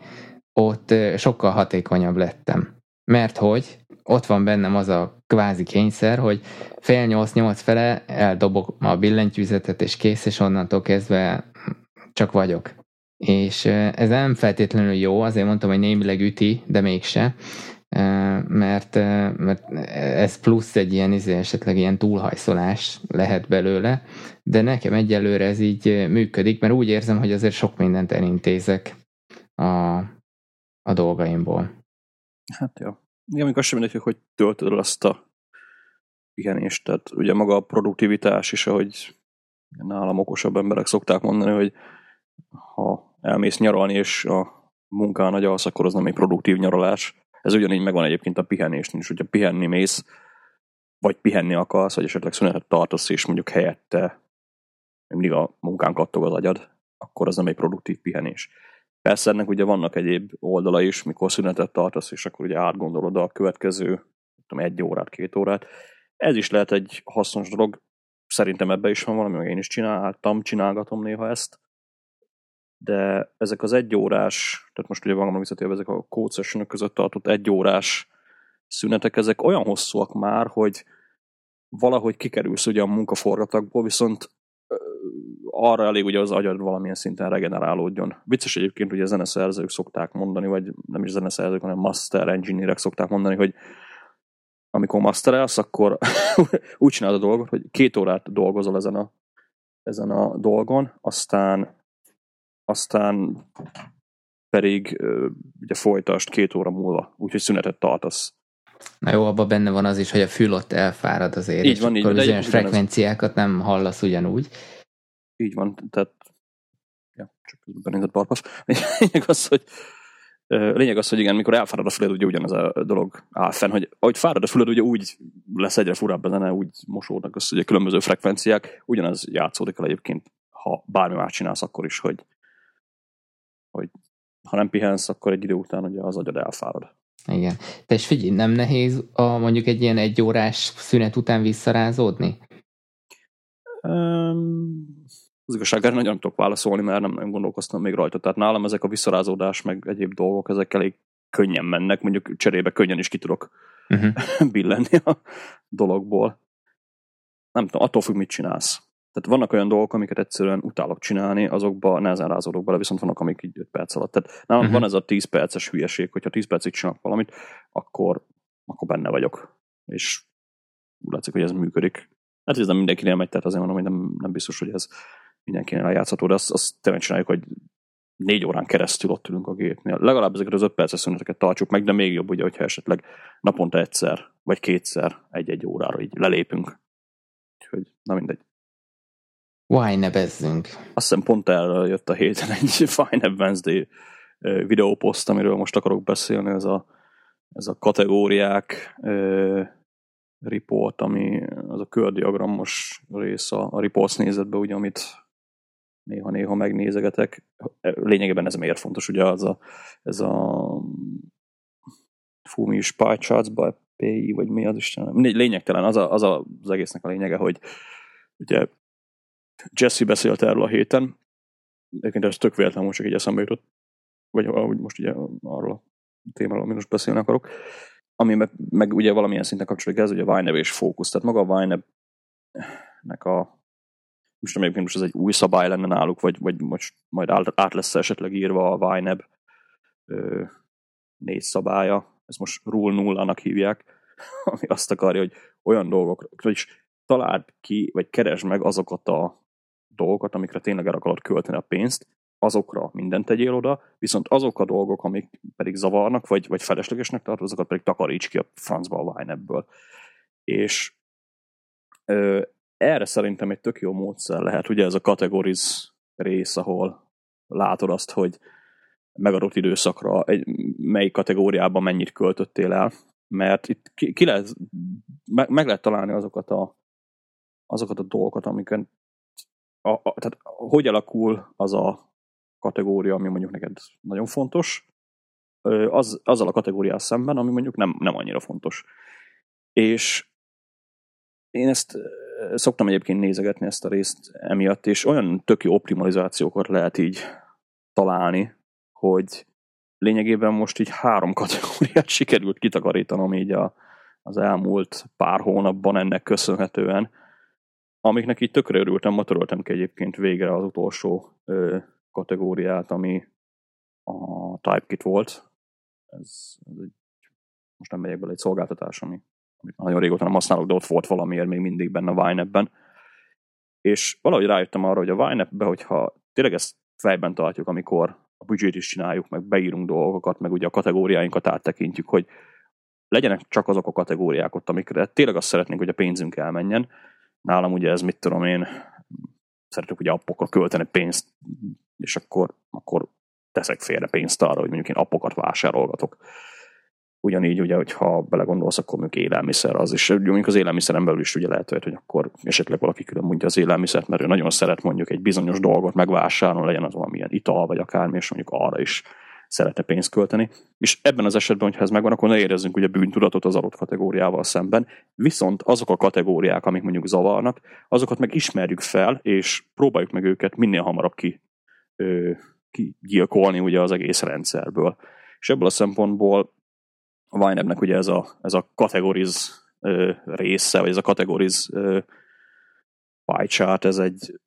ott sokkal hatékonyabb lettem. Mert hogy ott van bennem az a kvázi kényszer, hogy fél nyolc-nyolc fele eldobok a billentyűzetet, és kész, és onnantól kezdve csak vagyok. És ez nem feltétlenül jó, azért mondtam, hogy némileg üti, de mégse, mert, mert ez plusz egy ilyen, izé, esetleg ilyen túlhajszolás lehet belőle, de nekem egyelőre ez így működik, mert úgy érzem, hogy azért sok mindent elintézek a, a dolgaimból. Hát jó. Igen, amikor sem mindegy, hogy töltöd azt a pihenést. Tehát ugye maga a produktivitás is, ahogy nálam okosabb emberek szokták mondani, hogy ha elmész nyaralni, és a munkán nagy alsz, akkor az nem egy produktív nyaralás. Ez ugyanígy megvan egyébként a pihenésnél is, hogyha pihenni mész, vagy pihenni akarsz, vagy esetleg szünetet tartasz, és mondjuk helyette mindig a munkán kattog az agyad, akkor az nem egy produktív pihenés. Persze ennek ugye vannak egyéb oldala is, mikor szünetet tartasz, és akkor ugye átgondolod a következő tudom, egy órát, két órát. Ez is lehet egy hasznos dolog. Szerintem ebbe is van valami, meg én is csináltam, csinálgatom néha ezt. De ezek az egy órás, tehát most ugye valamra visszatérve ezek a code között tartott egy órás szünetek, ezek olyan hosszúak már, hogy valahogy kikerülsz ugye a munkaforgatagból, viszont arra elég, hogy az agyad valamilyen szinten regenerálódjon. Vicces egyébként, a zeneszerzők szokták mondani, vagy nem is zeneszerzők, hanem master engineerek szokták mondani, hogy amikor masterelsz, akkor úgy csinálod a dolgot, hogy két órát dolgozol ezen a, ezen a dolgon, aztán aztán pedig ugye folytast két óra múlva, úgyhogy szünetet tartasz. Na jó, abban benne van az is, hogy a fül ott elfárad azért, így van, így van, bizonyos frekvenciákat nem hallasz ugyanúgy. Így van, tehát ja, csak benézett barpasz. Lényeg az, hogy lényeg az, hogy igen, mikor elfárad a füled, ugye ugyanaz a dolog áll fenn, hogy ahogy fárad a füled, ugye úgy lesz egyre furább a zene, úgy mosódnak össze ugye különböző frekvenciák, ugyanaz játszódik el egyébként ha bármi más csinálsz, akkor is, hogy, hogy ha nem pihensz, akkor egy idő után ugye az agyad elfárad. Igen. De és figyelj, nem nehéz a, mondjuk egy ilyen egyórás szünet után visszarázódni? Um, az igazság, nagyon tudok válaszolni, mert nem nagyon gondolkoztam még rajta. Tehát nálam ezek a visszarázódás, meg egyéb dolgok, ezek elég könnyen mennek, mondjuk cserébe könnyen is ki tudok uh-huh. billenni a dologból. Nem tudom, attól függ, mit csinálsz. Tehát vannak olyan dolgok, amiket egyszerűen utálok csinálni, azokba nehezen rázódok bele, viszont vannak, amik így 5 perc alatt. Tehát nálam uh-huh. van ez a 10 perces hülyeség, hogyha 10 percig csinálok valamit, akkor, akkor benne vagyok. És úgy látszik, hogy ez működik. Hát ez nem mindenkinél megy, tehát azért mondom, hogy nem, nem biztos, hogy ez mindenkinél eljátszható, de azt, azt tényleg csináljuk, hogy négy órán keresztül ott ülünk a gépnél. Legalább ezeket az öt perces szüneteket tartsuk meg, de még jobb ugye, hogyha esetleg naponta egyszer, vagy kétszer egy-egy órára így lelépünk. Úgyhogy, na mindegy. Why ne bezzünk? Azt hiszem pont erre jött a héten egy Fine Wednesday videóposzt, amiről most akarok beszélni, ez a, ez a kategóriák uh, report, ami az a kördiagramos rész a, a reports nézetbe, ugye, amit néha-néha megnézegetek. Lényegében ez miért fontos, ugye az a, ez a fú, mi is charts by vagy mi az Isten? Lényegtelen, az, a, az a, az egésznek a lényege, hogy ugye Jesse beszélt erről a héten, egyébként ez tök véletlen, most csak így eszembe jutott, vagy ahogy most ugye arról a témáról, amit most beszélni akarok, ami meg, meg ugye valamilyen szinten kapcsolódik ez, ugye a Vinev és fókusz. Tehát maga a Vinev-nek a most nem most ez egy új szabály lenne náluk, vagy, vagy most majd át lesz esetleg írva a Vineb négy szabálya, ezt most rule nullának hívják, ami azt akarja, hogy olyan dolgok, vagyis találd ki, vagy keresd meg azokat a dolgokat, amikre tényleg el akarod költeni a pénzt, azokra mindent tegyél oda, viszont azok a dolgok, amik pedig zavarnak, vagy, vagy feleslegesnek tartod, azokat pedig takaríts ki a francba a Vinebből. És ö, erre szerintem egy tök jó módszer lehet, ugye ez a categories rész, ahol látod azt, hogy megadott időszakra egy, melyik kategóriában mennyit költöttél el, mert itt ki, ki lehet, meg, meg lehet találni azokat a, azokat a dolgokat, amiket a, a, tehát hogy alakul az a kategória, ami mondjuk neked nagyon fontos, az, azzal a kategóriával szemben, ami mondjuk nem, nem annyira fontos. És én ezt szoktam egyébként nézegetni ezt a részt emiatt, és olyan tök jó optimalizációkat lehet így találni, hogy lényegében most így három kategóriát sikerült kitakarítanom így a, az elmúlt pár hónapban ennek köszönhetően, amiknek így tökre örültem, ma töröltem ki egyébként végre az utolsó ö, kategóriát, ami a TypeKit volt. Ez, ez egy, most nem megyek bele egy szolgáltatás, ami amit nagyon régóta nem használok, de ott volt valamiért még mindig benne a Winep-ben. És valahogy rájöttem arra, hogy a Winep-be, hogyha tényleg ezt fejben tartjuk, amikor a budget is csináljuk, meg beírunk dolgokat, meg ugye a kategóriáinkat áttekintjük, hogy legyenek csak azok a kategóriák ott, amikre tényleg azt szeretnénk, hogy a pénzünk elmenjen. Nálam ugye ez, mit tudom én, szeretek ugye appokra költeni pénzt, és akkor, akkor teszek félre pénzt arra, hogy mondjuk én appokat vásárolgatok. Ugyanígy, ugye, hogyha belegondolsz, akkor mondjuk élelmiszer az is. Mondjuk az élelmiszeren belül is ugye lehet, hogy akkor esetleg valaki külön mondja az élelmiszert, mert ő nagyon szeret mondjuk egy bizonyos dolgot megvásárolni, legyen az valamilyen ital, vagy akármi, és mondjuk arra is szeretne pénzt költeni. És ebben az esetben, hogyha ez megvan, akkor ne érezzünk ugye bűntudatot az adott kategóriával szemben. Viszont azok a kategóriák, amik mondjuk zavarnak, azokat meg ismerjük fel, és próbáljuk meg őket minél hamarabb ki, ö, kigyilkolni ugye az egész rendszerből. És ebből a szempontból a Winebnek ugye ez a, ez a categories része, vagy ez a categories ö, pie chart, ez egy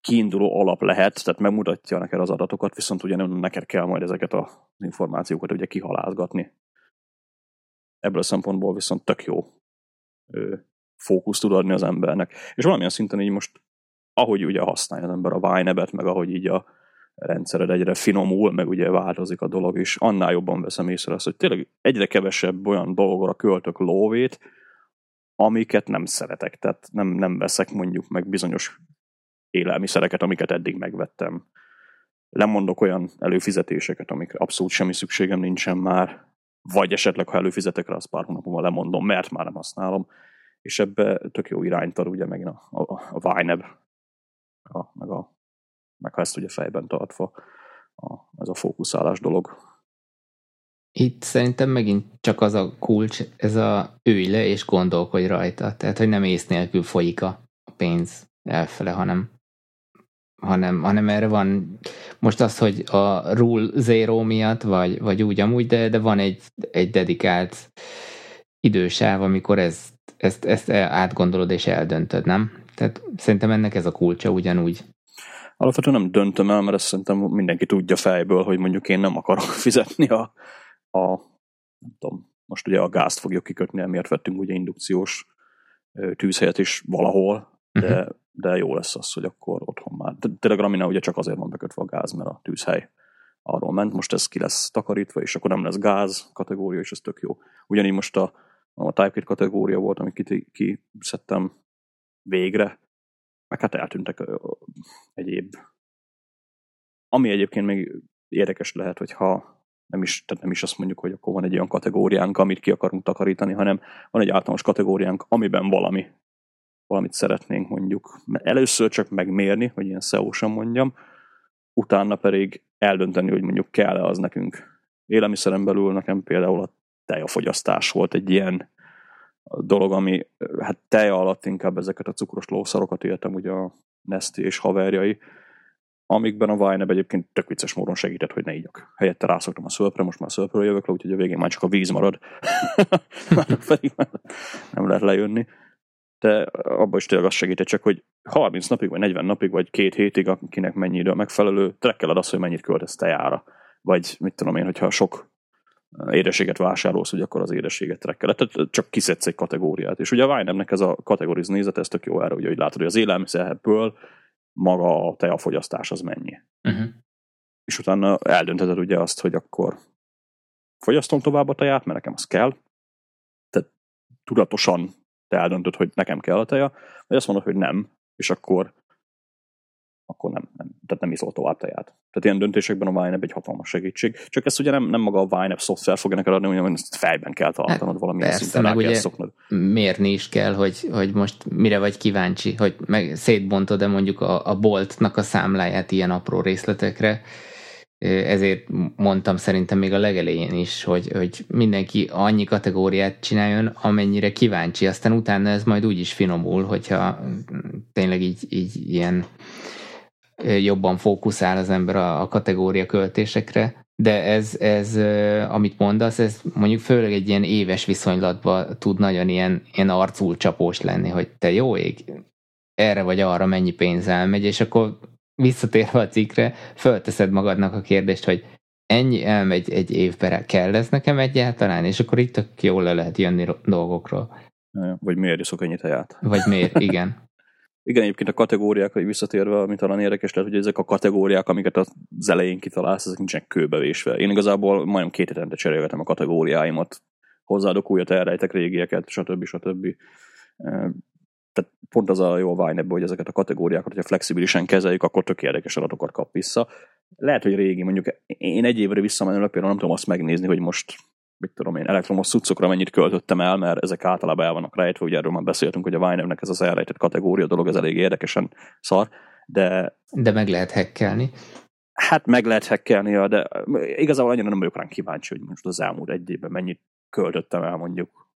kiinduló alap lehet, tehát megmutatja neked az adatokat, viszont ugye nem neked kell majd ezeket az információkat ugye kihalázgatni. Ebből a szempontból viszont tök jó fókusz tud adni az embernek. És valamilyen szinten így most, ahogy ugye használja az ember a Winebet, meg ahogy így a rendszered egyre finomul, meg ugye változik a dolog, és annál jobban veszem észre azt, hogy tényleg egyre kevesebb olyan dolgokra költök lóvét, amiket nem szeretek, tehát nem, nem veszek mondjuk meg bizonyos élelmiszereket, amiket eddig megvettem. Lemondok olyan előfizetéseket, amikre abszolút semmi szükségem nincsen már, vagy esetleg, ha előfizetek rá, az pár hónapon lemondom, mert már nem használom, és ebbe tök jó irányt ad ugye megint a, a, a Vineb a, meg, a, meg ha ezt ugye fejben tartva a, ez a fókuszálás dolog. Itt szerintem megint csak az a kulcs, ez a ülj le és gondolkodj rajta. Tehát, hogy nem ész nélkül folyik a pénz elfele, hanem hanem, hanem erre van most az, hogy a rule zero miatt, vagy, vagy úgy amúgy, de, de van egy, egy dedikált idősáv, amikor ezt, ezt, ezt átgondolod és eldöntöd, nem? Tehát szerintem ennek ez a kulcsa ugyanúgy. Alapvetően nem döntöm el, mert ezt szerintem mindenki tudja fejből, hogy mondjuk én nem akarok fizetni a, a nem tudom, most ugye a gázt fogjuk kikötni, emiatt vettünk ugye indukciós tűzhelyet is valahol, de, uh-huh. de jó lesz az, hogy akkor otthon már. De tényleg Ramina ugye csak azért van bekötve a gáz, mert a tűzhely arról ment, most ez ki lesz takarítva, és akkor nem lesz gáz kategória, és ez tök jó. Ugyanígy most a, a Typekit kategória volt, amit kiszedtem végre, meg hát eltűntek egyéb. Ami egyébként még érdekes lehet, hogyha nem is, tehát nem is azt mondjuk, hogy akkor van egy olyan kategóriánk, amit ki akarunk takarítani, hanem van egy általános kategóriánk, amiben valami, valamit szeretnénk mondjuk először csak megmérni, hogy ilyen seo mondjam, utána pedig eldönteni, hogy mondjuk kell-e az nekünk. Élelmiszeren belül nekem például a tejafogyasztás volt egy ilyen dolog, ami hát teja alatt inkább ezeket a cukros lószarokat éltem, ugye a Nesti és haverjai, amikben a Vineb egyébként tök vicces módon segített, hogy ne ígyak. Helyette rászoktam a szölpre, most már a szölpről jövök le, úgyhogy a végén már csak a víz marad. már pedig nem lehet lejönni. De abban is tényleg az segített csak, hogy 30 napig, vagy 40 napig, vagy két hétig, akinek mennyi idő a megfelelő, trekkeled azt, hogy mennyit költesz tejára. Vagy mit tudom én, hogyha sok édességet vásárolsz, hogy akkor az édességet trekkeled. Tehát csak kiszedsz egy kategóriát. És ugye a Vinemnek ez a kategoriz nézet, ez tök jó erre, ugye, hogy látod, hogy az élelmiszerből maga a teafogyasztás az mennyi. Uh-huh. És utána eldöntheted ugye azt, hogy akkor fogyasztom tovább a teját, mert nekem az kell. Tehát tudatosan te eldöntöd, hogy nekem kell a teja, vagy azt mondod, hogy nem, és akkor akkor nem, tehát nem iszol tovább teját. Tehát ilyen döntésekben a Winep egy hatalmas segítség. Csak ezt ugye nem, nem maga a Winep szoftver fogja neked adni, hanem ezt fejben kell tartanod hát, valamilyen persze, szinten, meg ugye szoknod. mérni is kell, hogy, hogy most mire vagy kíváncsi, hogy meg szétbontod-e mondjuk a, a boltnak a számláját ilyen apró részletekre, ezért mondtam szerintem még a legelején is, hogy, hogy mindenki annyi kategóriát csináljon, amennyire kíváncsi, aztán utána ez majd úgy is finomul, hogyha tényleg így, így ilyen jobban fókuszál az ember a, a kategória költésekre, de ez, ez, amit mondasz, ez mondjuk főleg egy ilyen éves viszonylatban tud nagyon ilyen, ilyen arcul csapós lenni, hogy te jó ég, erre vagy arra mennyi pénz elmegy, és akkor visszatérve a cikkre, fölteszed magadnak a kérdést, hogy ennyi elmegy egy évbe, kell ez nekem egyáltalán, és akkor itt tök jól le lehet jönni dolgokról. Vagy miért iszok ennyit helyát? Vagy miért, igen. Igen, egyébként a kategóriákra visszatérve, amit talán érdekes lehet, hogy ezek a kategóriák, amiket az elején kitalálsz, ezek nincsenek kőbevésve. Én igazából majdnem két hetente cserélgetem a kategóriáimat, hozzáadok újat, elrejtek régieket, stb. stb. Tehát pont az a jó a Vine hogy ezeket a kategóriákat, hogyha flexibilisen kezeljük, akkor tök érdekes adatokat kap vissza. Lehet, hogy régi, mondjuk én egy évre visszamenőleg például nem tudom azt megnézni, hogy most mit tudom én, elektromos cuccokra mennyit költöttem el, mert ezek általában el vannak rejtve, ugye erről már beszéltünk, hogy a Vinernek ez az elrejtett kategória dolog, ez elég érdekesen szar, de... De meg lehet hekkelni. Hát meg lehet hekkelni, de igazából annyira nem vagyok rá kíváncsi, hogy most az elmúlt egy évben mennyit költöttem el mondjuk.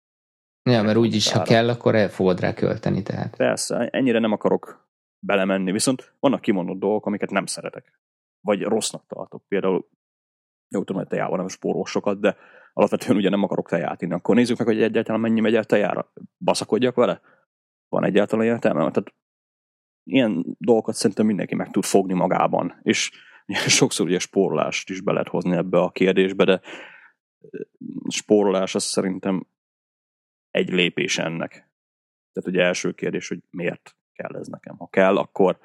Ja, mert úgyis, ha kell, akkor el fogod rá költeni, tehát. Persze, ennyire nem akarok belemenni, viszont vannak kimondott dolgok, amiket nem szeretek. Vagy rossznak tartok. Például, jó tudom, hogy tejával nem spórol sokat, de alapvetően ugye nem akarok teját inni. Akkor nézzük meg, hogy egyáltalán mennyi megy el tejára. Baszakodjak vele? Van egyáltalán értelme? Tehát ilyen dolgokat szerintem mindenki meg tud fogni magában. És sokszor ugye spórolást is be lehet hozni ebbe a kérdésbe, de spórolás az szerintem egy lépés ennek. Tehát ugye első kérdés, hogy miért kell ez nekem. Ha kell, akkor,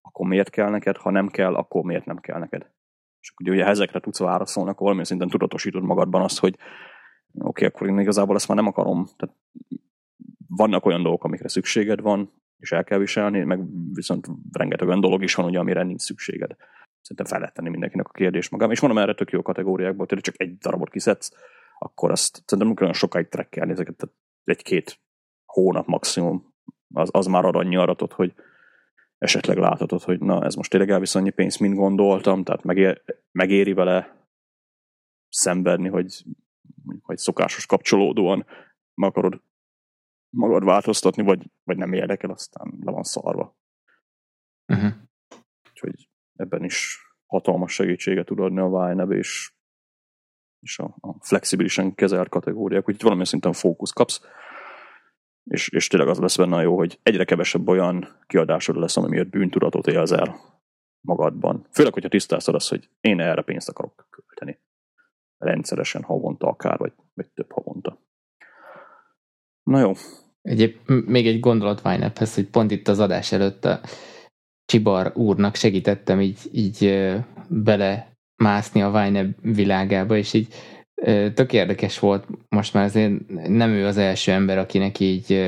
akkor miért kell neked, ha nem kell, akkor miért nem kell neked. És akkor ugye ezekre tudsz válaszolni, akkor valamilyen szinten tudatosítod magadban azt, hogy oké, okay, akkor én igazából ezt már nem akarom. Tehát vannak olyan dolgok, amikre szükséged van, és el kell viselni, meg viszont rengeteg olyan dolog is van, ugye, amire nincs szükséged. Szerintem fel lehet tenni mindenkinek a kérdés magam. És mondom, erre tök jó kategóriákból, tehát csak egy darabot kiszedsz, akkor azt szerintem nem olyan sokáig trekkelni ezeket, tehát egy-két hónap maximum, az, az már ad annyi aratot, hogy esetleg láthatod, hogy na, ez most tényleg elvisz annyi pénzt, mint gondoltam, tehát megér, megéri vele szenvedni, hogy, hogy szokásos kapcsolódóan meg akarod magad változtatni, vagy, vagy nem érdekel, aztán le van szarva. Uh-huh. Úgyhogy ebben is hatalmas segítséget tud adni a YNAB, és, és a, a flexibilisen kezelt kategóriák, úgyhogy valamilyen szinten fókusz kapsz, és, és tényleg az lesz benne jó, hogy egyre kevesebb olyan kiadásod lesz, ami miatt bűntudatot élzel magadban. Főleg, hogyha tisztáztad azt, hogy én erre pénzt akarok költeni. Rendszeresen, havonta akár, vagy, vagy több havonta. Na jó. Egyéb, még egy gondolat Vájnephez, hogy pont itt az adás előtt a Csibar úrnak segítettem így, így bele mászni a Vájnep világába, és így tök érdekes volt, most már azért nem ő az első ember, akinek így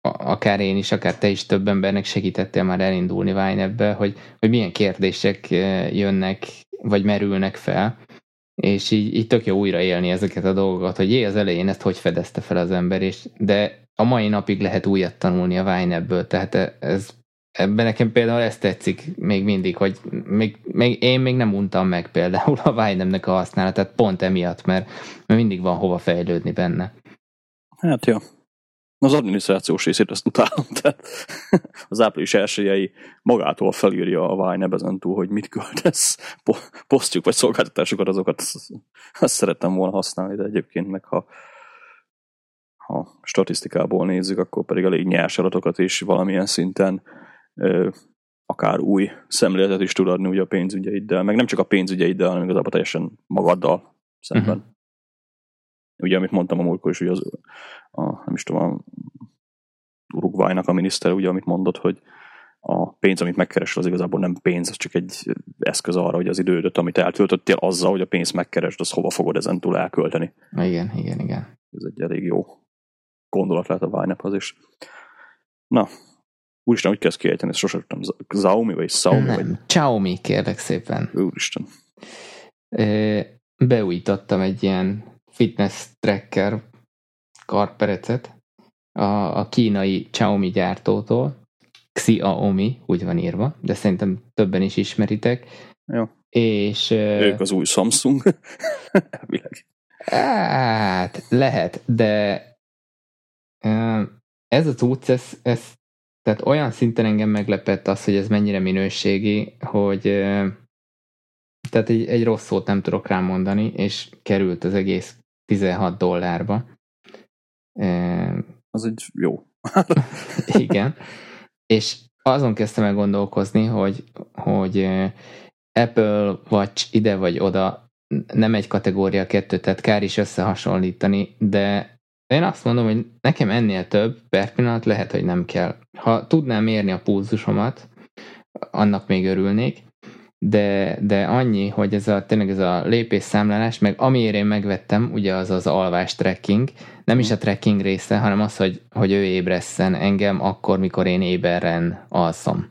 akár én is, akár te is több embernek segítettél már elindulni Vájnebbe, hogy, hogy milyen kérdések jönnek, vagy merülnek fel, és így, így tök jó újra élni ezeket a dolgokat, hogy jé, az elején ezt hogy fedezte fel az ember, és de a mai napig lehet újat tanulni a Vájnebből, tehát ez ebben nekem például ezt tetszik még mindig, hogy még, még, én még nem untam meg például a Vájnemnek a használatát pont emiatt, mert, mert mindig van hova fejlődni benne. Hát jó. Az adminisztrációs részét azt utálom, tehát az április elsőjei magától felírja a Vájneb ezen túl, hogy mit költesz, posztjuk vagy szolgáltatásokat, azokat azt szerettem volna használni, de egyébként meg ha ha statisztikából nézzük, akkor pedig elég nyers adatokat is valamilyen szinten akár új szemléletet is tud adni ugye a pénzügyeiddel, meg nem csak a pénzügyeiddel, hanem igazából teljesen magaddal szemben. Uh-huh. Ugye, amit mondtam a múltkor is, ugye az, a, nem is tudom, a Uruguaynak a miniszter, ugye, amit mondott, hogy a pénz, amit megkeresel, az igazából nem pénz, az csak egy eszköz arra, hogy az időt, amit eltöltöttél azzal, hogy a pénzt megkeresd, az hova fogod ezen túl elkölteni. Igen, igen, igen. Ez egy elég jó gondolat lehet a YNAB-hoz is. Na, Úristen, hogy kezd kiejteni, ezt sosem tudtam. Xiaomi vagy Xiaomi? Nem, vagy... Xiaomi, kérlek szépen. Úristen. Beújítottam egy ilyen fitness tracker karperecet a, a kínai Xiaomi gyártótól. Xiaomi, úgy van írva, de szerintem többen is ismeritek. Jó. És... Ők az új Samsung. hát, lehet, de ez a cucc, ez, ez, tehát olyan szinten engem meglepett az, hogy ez mennyire minőségi, hogy tehát egy, egy rossz szót nem tudok rá mondani, és került az egész 16 dollárba. Az egy jó. igen. És azon kezdtem el gondolkozni, hogy, hogy Apple Watch ide vagy oda nem egy kategória kettő, tehát kár is összehasonlítani, de én azt mondom, hogy nekem ennél több per pillanat lehet, hogy nem kell. Ha tudnám mérni a pulzusomat, annak még örülnék, de, de annyi, hogy ez a, tényleg ez a lépésszámlálás, meg amiért én megvettem, ugye az az alvás trekking, nem is a trekking része, hanem az, hogy, hogy ő ébresszen engem akkor, mikor én éberren alszom.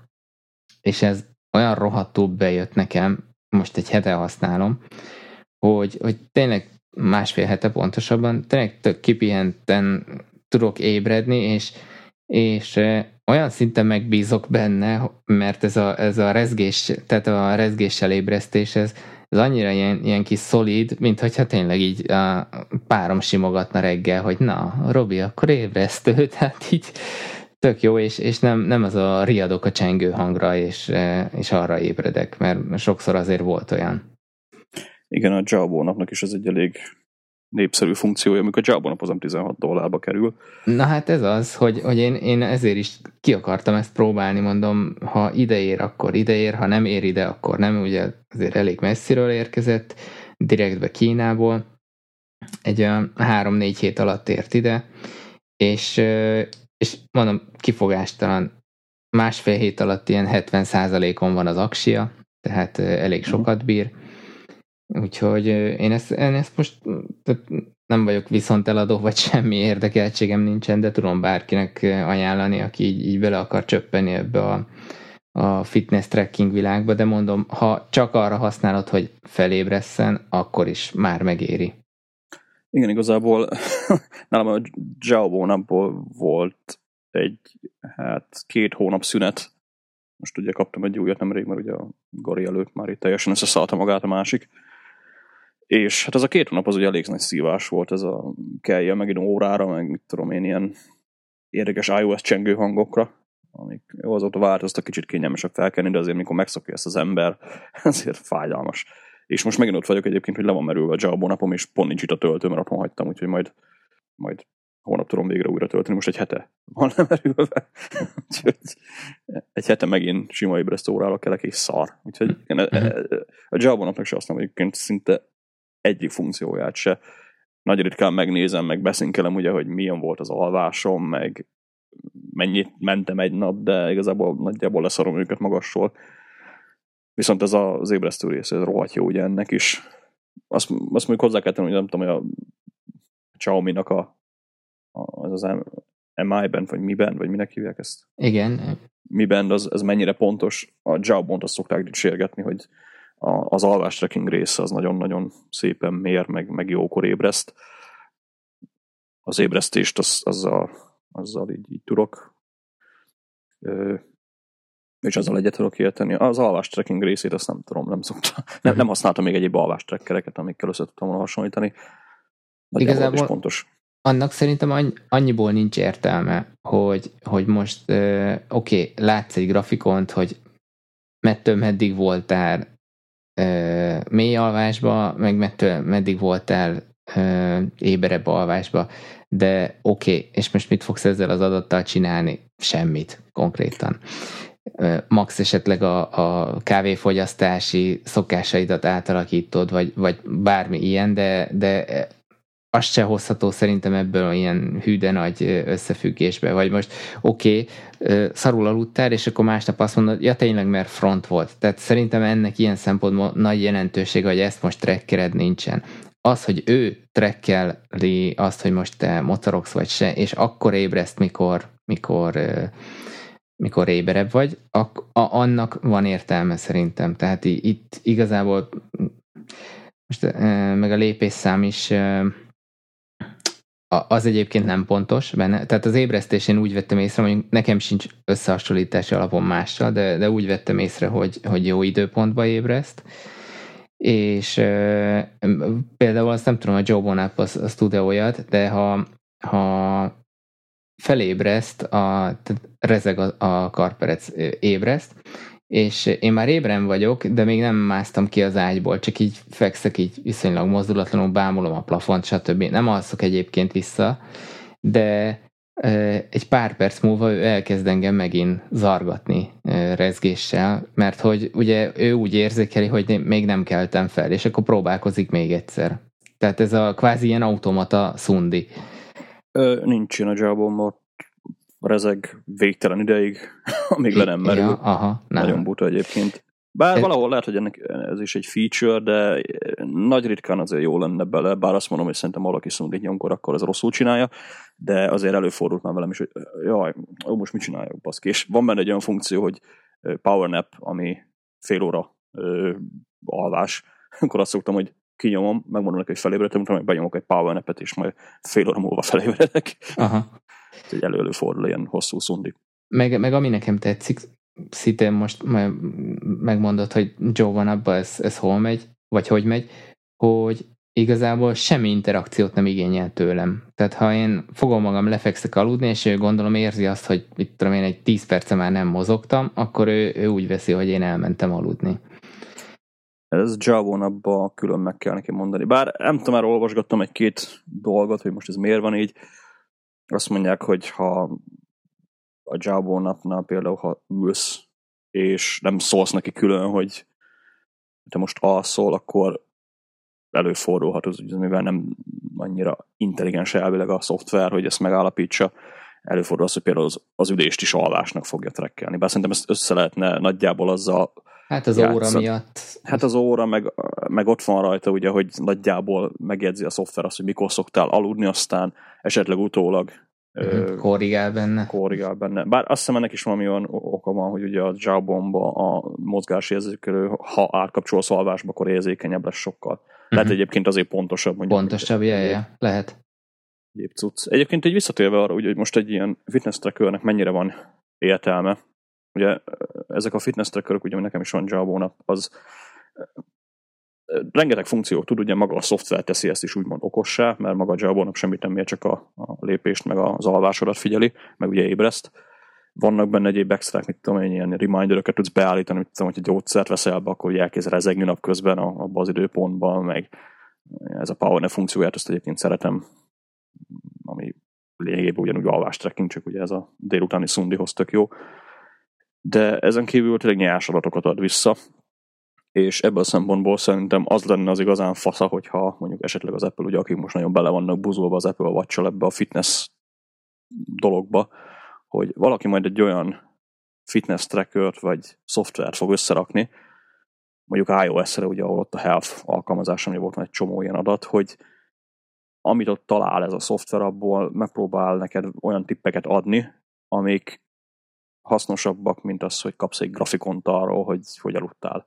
És ez olyan rohadtul bejött nekem, most egy hete használom, hogy, hogy tényleg másfél hete pontosabban, tényleg tök kipihenten tudok ébredni, és, és olyan szinten megbízok benne, mert ez a, ez a rezgés, tehát a rezgéssel ébresztés, ez, ez annyira ilyen, ilyen kis szolid, mint hogyha tényleg így a párom simogatna reggel, hogy na, Robi, akkor ébresztő, tehát így tök jó, és, és nem, nem az a riadok a csengő hangra, és, és arra ébredek, mert sokszor azért volt olyan. Igen, a Jabo napnak is ez egy elég népszerű funkciója, amikor a Jabo napozom 16 dollárba kerül. Na hát ez az, hogy, hogy én, én ezért is ki akartam ezt próbálni, mondom, ha ide ér, akkor ide ér, ha nem ér ide, akkor nem, ugye azért elég messziről érkezett, direktbe Kínából, egy olyan három-négy hét alatt ért ide, és, és mondom, kifogástalan másfél hét alatt ilyen 70%-on van az aksia, tehát elég mhm. sokat bír, Úgyhogy én ezt, én ezt most nem vagyok viszont eladó, vagy semmi érdekeltségem nincsen, de tudom bárkinek ajánlani, aki így, így bele akar csöppeni ebbe a, a fitness tracking világba, de mondom, ha csak arra használod, hogy felébresszen, akkor is már megéri. Igen, igazából nálam a Jao napból volt egy hát két hónap szünet most ugye kaptam egy újat nemrég, mert ugye a Gori előtt már itt teljesen összeszállta magát a másik. És hát ez a két hónap az ugye elég nagy szívás volt, ez a kellje megint órára, meg mit tudom én, ilyen érdekes iOS csengő hangokra, amik jó, azóta változtak, kicsit kényelmesebb felkenni, de azért mikor megszokja ezt az ember, ezért fájdalmas. És most megint ott vagyok egyébként, hogy le van merülve a Jabbo napom, és pont nincs itt a töltő, mert otthon hagytam, úgyhogy majd, majd hónap tudom végre újra tölteni, most egy hete van lemerülve. egy hete megint sima ébresztő órára kelek, és szar. Úgyhogy én, uh-huh. a Jabbo napnak se azt egyébként szinte egyik funkcióját se. Nagy ritkán megnézem, meg beszinkelem ugye, hogy milyen volt az alvásom, meg mennyit mentem egy nap, de igazából nagyjából leszarom őket magasról. Viszont ez az ébresztő rész, ez rohadt jó ugye ennek is. Azt, azt mondjuk hozzá kell tenni, hogy nem tudom, hogy a Xiaomi-nak a, a, az az MI-ben, vagy miben, vagy minek hívják ezt? Igen. Miben, az, ez mennyire pontos. A Jawbont azt szokták dicsérgetni, hogy a, az alvás tracking része az nagyon-nagyon szépen mér, meg, meg jókor ébreszt. Az ébresztést az, azzal, azzal így, így tudok és azzal egyet tudok érteni. Az alvás tracking részét azt nem tudom, nem szokta. Nem, nem használtam még egyéb alvás trackereket, amikkel össze tudtam volna hasonlítani. Igazából is pontos. annak szerintem annyiból nincs értelme, hogy, hogy most oké, okay, látsz egy grafikont, hogy mettől meddig voltál uh, mély alvásba, meg mettől meddig voltál uh, éberebb alvásba, de oké, okay, és most mit fogsz ezzel az adattal csinálni? Semmit konkrétan max esetleg a, a kávéfogyasztási szokásaidat átalakítod, vagy, vagy bármi ilyen, de, de azt se hozható szerintem ebből ilyen hűde nagy összefüggésbe, vagy most oké, okay, szarul aludtál, és akkor másnap azt mondod, ja tényleg, mert front volt. Tehát szerintem ennek ilyen szempontból nagy jelentősége, hogy ezt most trekkered nincsen. Az, hogy ő trekkeli azt, hogy most te motorogsz vagy se, és akkor ébreszt, mikor, mikor mikor éberebb vagy, a- annak van értelme szerintem. Tehát itt igazából most meg a lépésszám is az egyébként nem pontos benne. Tehát az ébresztésén úgy vettem észre, hogy nekem sincs összehasonlítási alapon mással, de, de úgy vettem észre, hogy, hogy jó időpontba ébreszt. És e, például azt nem tudom, a Joe Bonap az, az tud-e olyat, de ha, ha felébreszt, a, rezeg a, a karperec ébreszt, és én már ébren vagyok, de még nem másztam ki az ágyból, csak így fekszek, így viszonylag mozdulatlanul bámulom a plafont, stb. Nem alszok egyébként vissza, de egy pár perc múlva ő elkezd engem megint zargatni rezgéssel, mert hogy ugye ő úgy érzékeli, hogy még nem keltem fel, és akkor próbálkozik még egyszer. Tehát ez a kvázi ilyen automata szundi. Ö, nincs ilyen a jobom, rezeg végtelen ideig, amíg le nem merül. Ja, aha, nem. Nagyon buta egyébként. Bár valahol lehet, hogy ennek ez is egy feature, de nagy ritkán azért jó lenne bele, bár azt mondom, hogy szerintem valaki szundít nyomkor, akkor ez rosszul csinálja, de azért előfordult már velem is, hogy jaj, ó, most mit csináljak, baszki. És van benne egy olyan funkció, hogy power nap, ami fél óra ö, alvás, akkor azt szoktam, hogy kinyomom, megmondom neki, hogy felébredtem, utána meg benyomok egy power napet, és majd fél óra múlva felébredek. Aha. Egy elő fordul ilyen hosszú szundi. Meg, meg ami nekem tetszik, szintén most megmondod, hogy Joe van abba, ez, ez hol megy, vagy hogy megy, hogy igazából semmi interakciót nem igényel tőlem. Tehát ha én fogom magam, lefekszek aludni, és ő gondolom érzi azt, hogy mit tudom én, egy 10 perce már nem mozogtam, akkor ő, ő úgy veszi, hogy én elmentem aludni. Ez Javon abba külön meg kell neki mondani. Bár nem tudom, már olvasgattam egy-két dolgot, hogy most ez miért van így. Azt mondják, hogy ha a Jabo napnál például, ha ülsz, és nem szólsz neki külön, hogy te most alszol, akkor előfordulhat, az, mivel nem annyira intelligens elvileg a szoftver, hogy ezt megállapítsa, előfordul az, hogy például az, az ülést is alvásnak fogja trekkelni. Bár szerintem ezt össze lehetne nagyjából azzal Hát az játszat. óra miatt. Hát az óra, meg, meg ott van rajta ugye, hogy nagyjából megjegyzi a szoftver azt, hogy mikor szoktál aludni, aztán esetleg utólag uh-huh. korrigál benne. Korrigál benne. Bár azt hiszem ennek is valami olyan oka van, hogy ugye a Jawbomba a mozgásérzékelő, ha átkapcsolsz alvásba, akkor érzékenyebb lesz sokkal. Uh-huh. Lehet egyébként azért pontosabb. Mondjuk, Pontosabb, jelje, lehet. Egyéb cucc. Egyébként egy visszatérve arra, hogy most egy ilyen fitness trackernek mennyire van értelme, ugye ezek a fitness trackerök, ugye nekem is van Java az rengeteg funkció tud, ugye maga a szoftver teszi ezt is úgymond okossá, mert maga a Java semmit nem mér, csak a, a lépést, meg az alvásodat figyeli, meg ugye ébreszt. Vannak benne egyéb extrák, mit tudom én, ilyen reminderöket tudsz beállítani, mit tudom, hogy egy gyógyszert veszel be, akkor elkezd rezegni napközben abban az időpontban, meg ez a power funkcióját, azt egyébként szeretem, ami lényegében ugyanúgy alvás tracking, csak ugye ez a délutáni szundihoz tök jó. De ezen kívül tényleg nyers adatokat ad vissza, és ebből a szempontból szerintem az lenne az igazán fasza, hogyha mondjuk esetleg az Apple, ugye akik most nagyon bele vannak buzulva az Apple watch ebbe a fitness dologba, hogy valaki majd egy olyan fitness trackert vagy szoftvert fog összerakni, mondjuk iOS-re, ugye, ahol ott a Health alkalmazás, ami volt egy csomó ilyen adat, hogy amit ott talál ez a szoftver, abból megpróbál neked olyan tippeket adni, amik hasznosabbak, mint az, hogy kapsz egy grafikont arról, hogy hogy aludtál.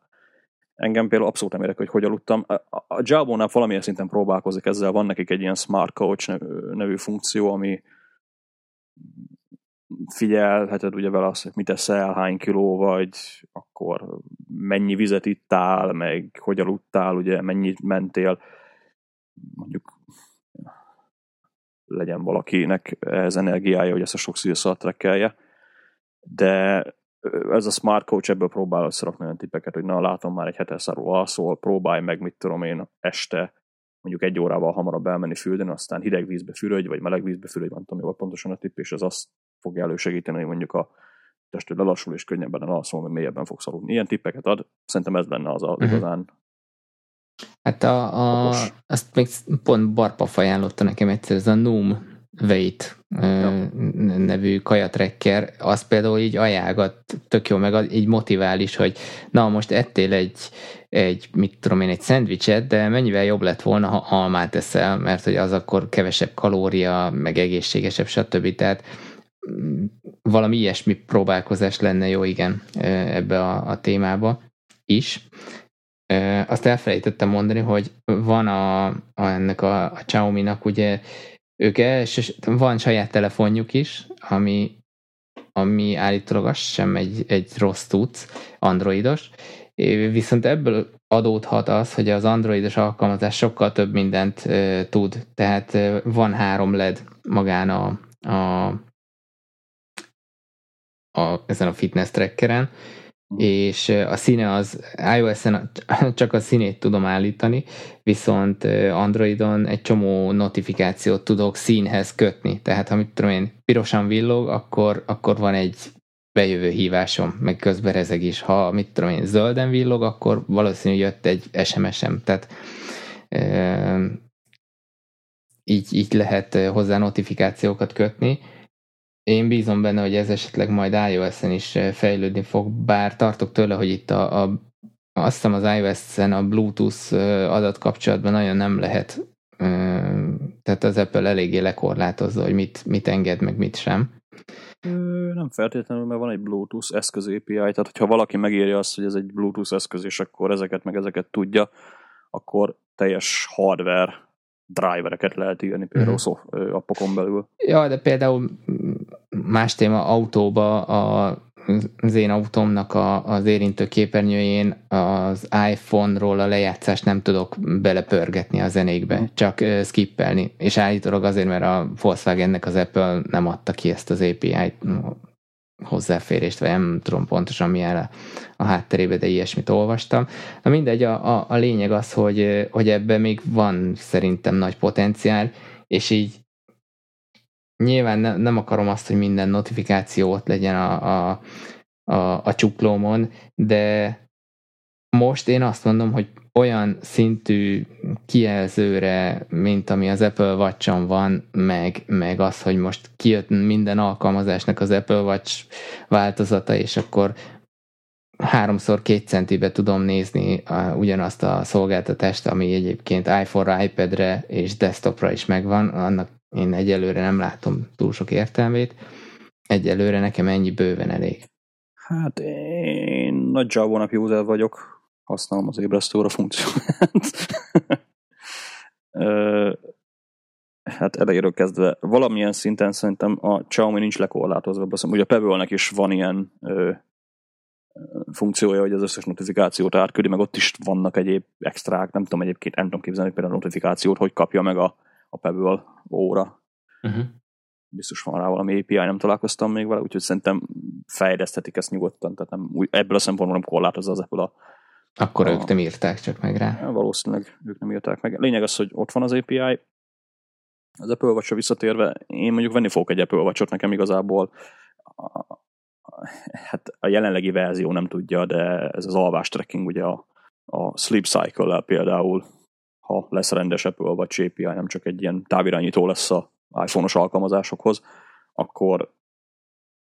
Engem például abszolút nem érek, hogy hogy aludtam. A Java-nál valamilyen szinten próbálkozik ezzel, van nekik egy ilyen Smart Coach nevű funkció, ami figyelheted ugye vele azt, hogy mit eszel, hány kiló vagy, akkor mennyi vizet ittál, meg hogy aludtál, ugye mennyit mentél, mondjuk legyen valakinek ez energiája, hogy ezt a sok szívszal trekkelje. De ez a Smart Coach ebből próbál összerakni olyan tippeket, hogy na, látom már egy hetes szarul alszol, próbálj meg, mit tudom én, este mondjuk egy órával hamarabb elmenni fürdeni, aztán hideg vízbe fürödj, vagy meleg vízbe fürödj, nem tudom, pontosan a tipp, és ez azt fogja elősegíteni, hogy mondjuk a testőd lelassul, és könnyebben alszol, mert mélyebben fogsz aludni. Ilyen tippeket ad, szerintem ez lenne az a uh-huh. igazán Hát a, a, azt még pont Barpaf ajánlotta nekem egyszer, ez a Noom Wait ja. nevű kajatrekker, az például így ajánlgat, tök jó, meg így motivál is, hogy na most ettél egy, egy mit tudom én, egy szendvicset, de mennyivel jobb lett volna, ha almát eszel, mert hogy az akkor kevesebb kalória, meg egészségesebb, stb. Tehát mm, valami ilyesmi próbálkozás lenne jó, igen, ebbe a, a témába is. Azt elfelejtettem mondani, hogy van a, a ennek a, a Xiaomi-nak ugye ők els, van saját telefonjuk is, ami, ami állítólag az sem egy, egy rossz tudsz, androidos, viszont ebből adódhat az, hogy az androidos alkalmazás sokkal több mindent e, tud, tehát e, van három LED magán a, a, a, ezen a fitness trackeren, és a színe az iOS-en csak a színét tudom állítani, viszont Androidon egy csomó notifikációt tudok színhez kötni. Tehát ha mit tudom én, pirosan villog, akkor, akkor van egy bejövő hívásom, meg közben rezeg is. Ha mit tudom én, zölden villog, akkor valószínűleg jött egy SMS-em. Tehát e, így, így lehet hozzá notifikációkat kötni én bízom benne, hogy ez esetleg majd iOS-en is eh, fejlődni fog, bár tartok tőle, hogy itt a, a azt hiszem az iOS-en a Bluetooth eh, adatkapcsolatban nagyon nem lehet, eh, tehát az Apple eléggé lekorlátozza, hogy mit, mit enged, meg mit sem. Nem feltétlenül, mert van egy Bluetooth eszköz API, tehát hogyha valaki megírja azt, hogy ez egy Bluetooth eszköz, és akkor ezeket meg ezeket tudja, akkor teljes hardware drivereket lehet írni például uh-huh. appokon belül. Ja, de például más téma autóba a, az én autómnak a, az érintő képernyőjén az iPhone-ról a lejátszást nem tudok belepörgetni a zenékbe, uh-huh. csak uh, skippelni. És állítólag azért, mert a Volkswagennek az Apple nem adta ki ezt az API-t hozzáférést, vagy nem tudom pontosan milyen a, a hátterébe, de ilyesmit olvastam. Na mindegy, a, a, a lényeg az, hogy, hogy ebben még van szerintem nagy potenciál, és így nyilván ne, nem akarom azt, hogy minden notifikáció ott legyen a, a, a, a csuklómon, de most én azt mondom, hogy olyan szintű kijelzőre, mint ami az Apple watch van, meg, meg az, hogy most kijött minden alkalmazásnak az Apple Watch változata, és akkor háromszor két centibe tudom nézni a, ugyanazt a szolgáltatást, ami egyébként iPhone-ra, iPad-re és desktopra is megvan, annak én egyelőre nem látom túl sok értelmét. Egyelőre nekem ennyi bőven elég. Hát én nagy Java nap user vagyok, használom az ébresztőre funkcióját. hát elejéről kezdve valamilyen szinten szerintem a Xiaomi nincs lekorlátozva. Ugye a Pebble-nek is van ilyen funkciója, hogy az összes notifikációt átküldi, meg ott is vannak egyéb extrák, nem tudom egyébként, nem tudom képzelni például a notifikációt, hogy kapja meg a, a Pebble óra. Uh-huh. Biztos van rá valami API, nem találkoztam még vele, úgyhogy szerintem fejleszthetik ezt nyugodtan, tehát nem, ebből a szempontból nem korlátozza az Apple a akkor a, ők nem írták csak meg rá. Valószínűleg ők nem írták meg. Lényeg az, hogy ott van az API, az Apple watch visszatérve, én mondjuk venni fogok egy Apple watch nekem igazából a, hát a jelenlegi verzió nem tudja, de ez az alvás tracking, ugye a, a sleep cycle például, ha lesz rendes Apple Watch API, nem csak egy ilyen távirányító lesz a iPhone-os alkalmazásokhoz, akkor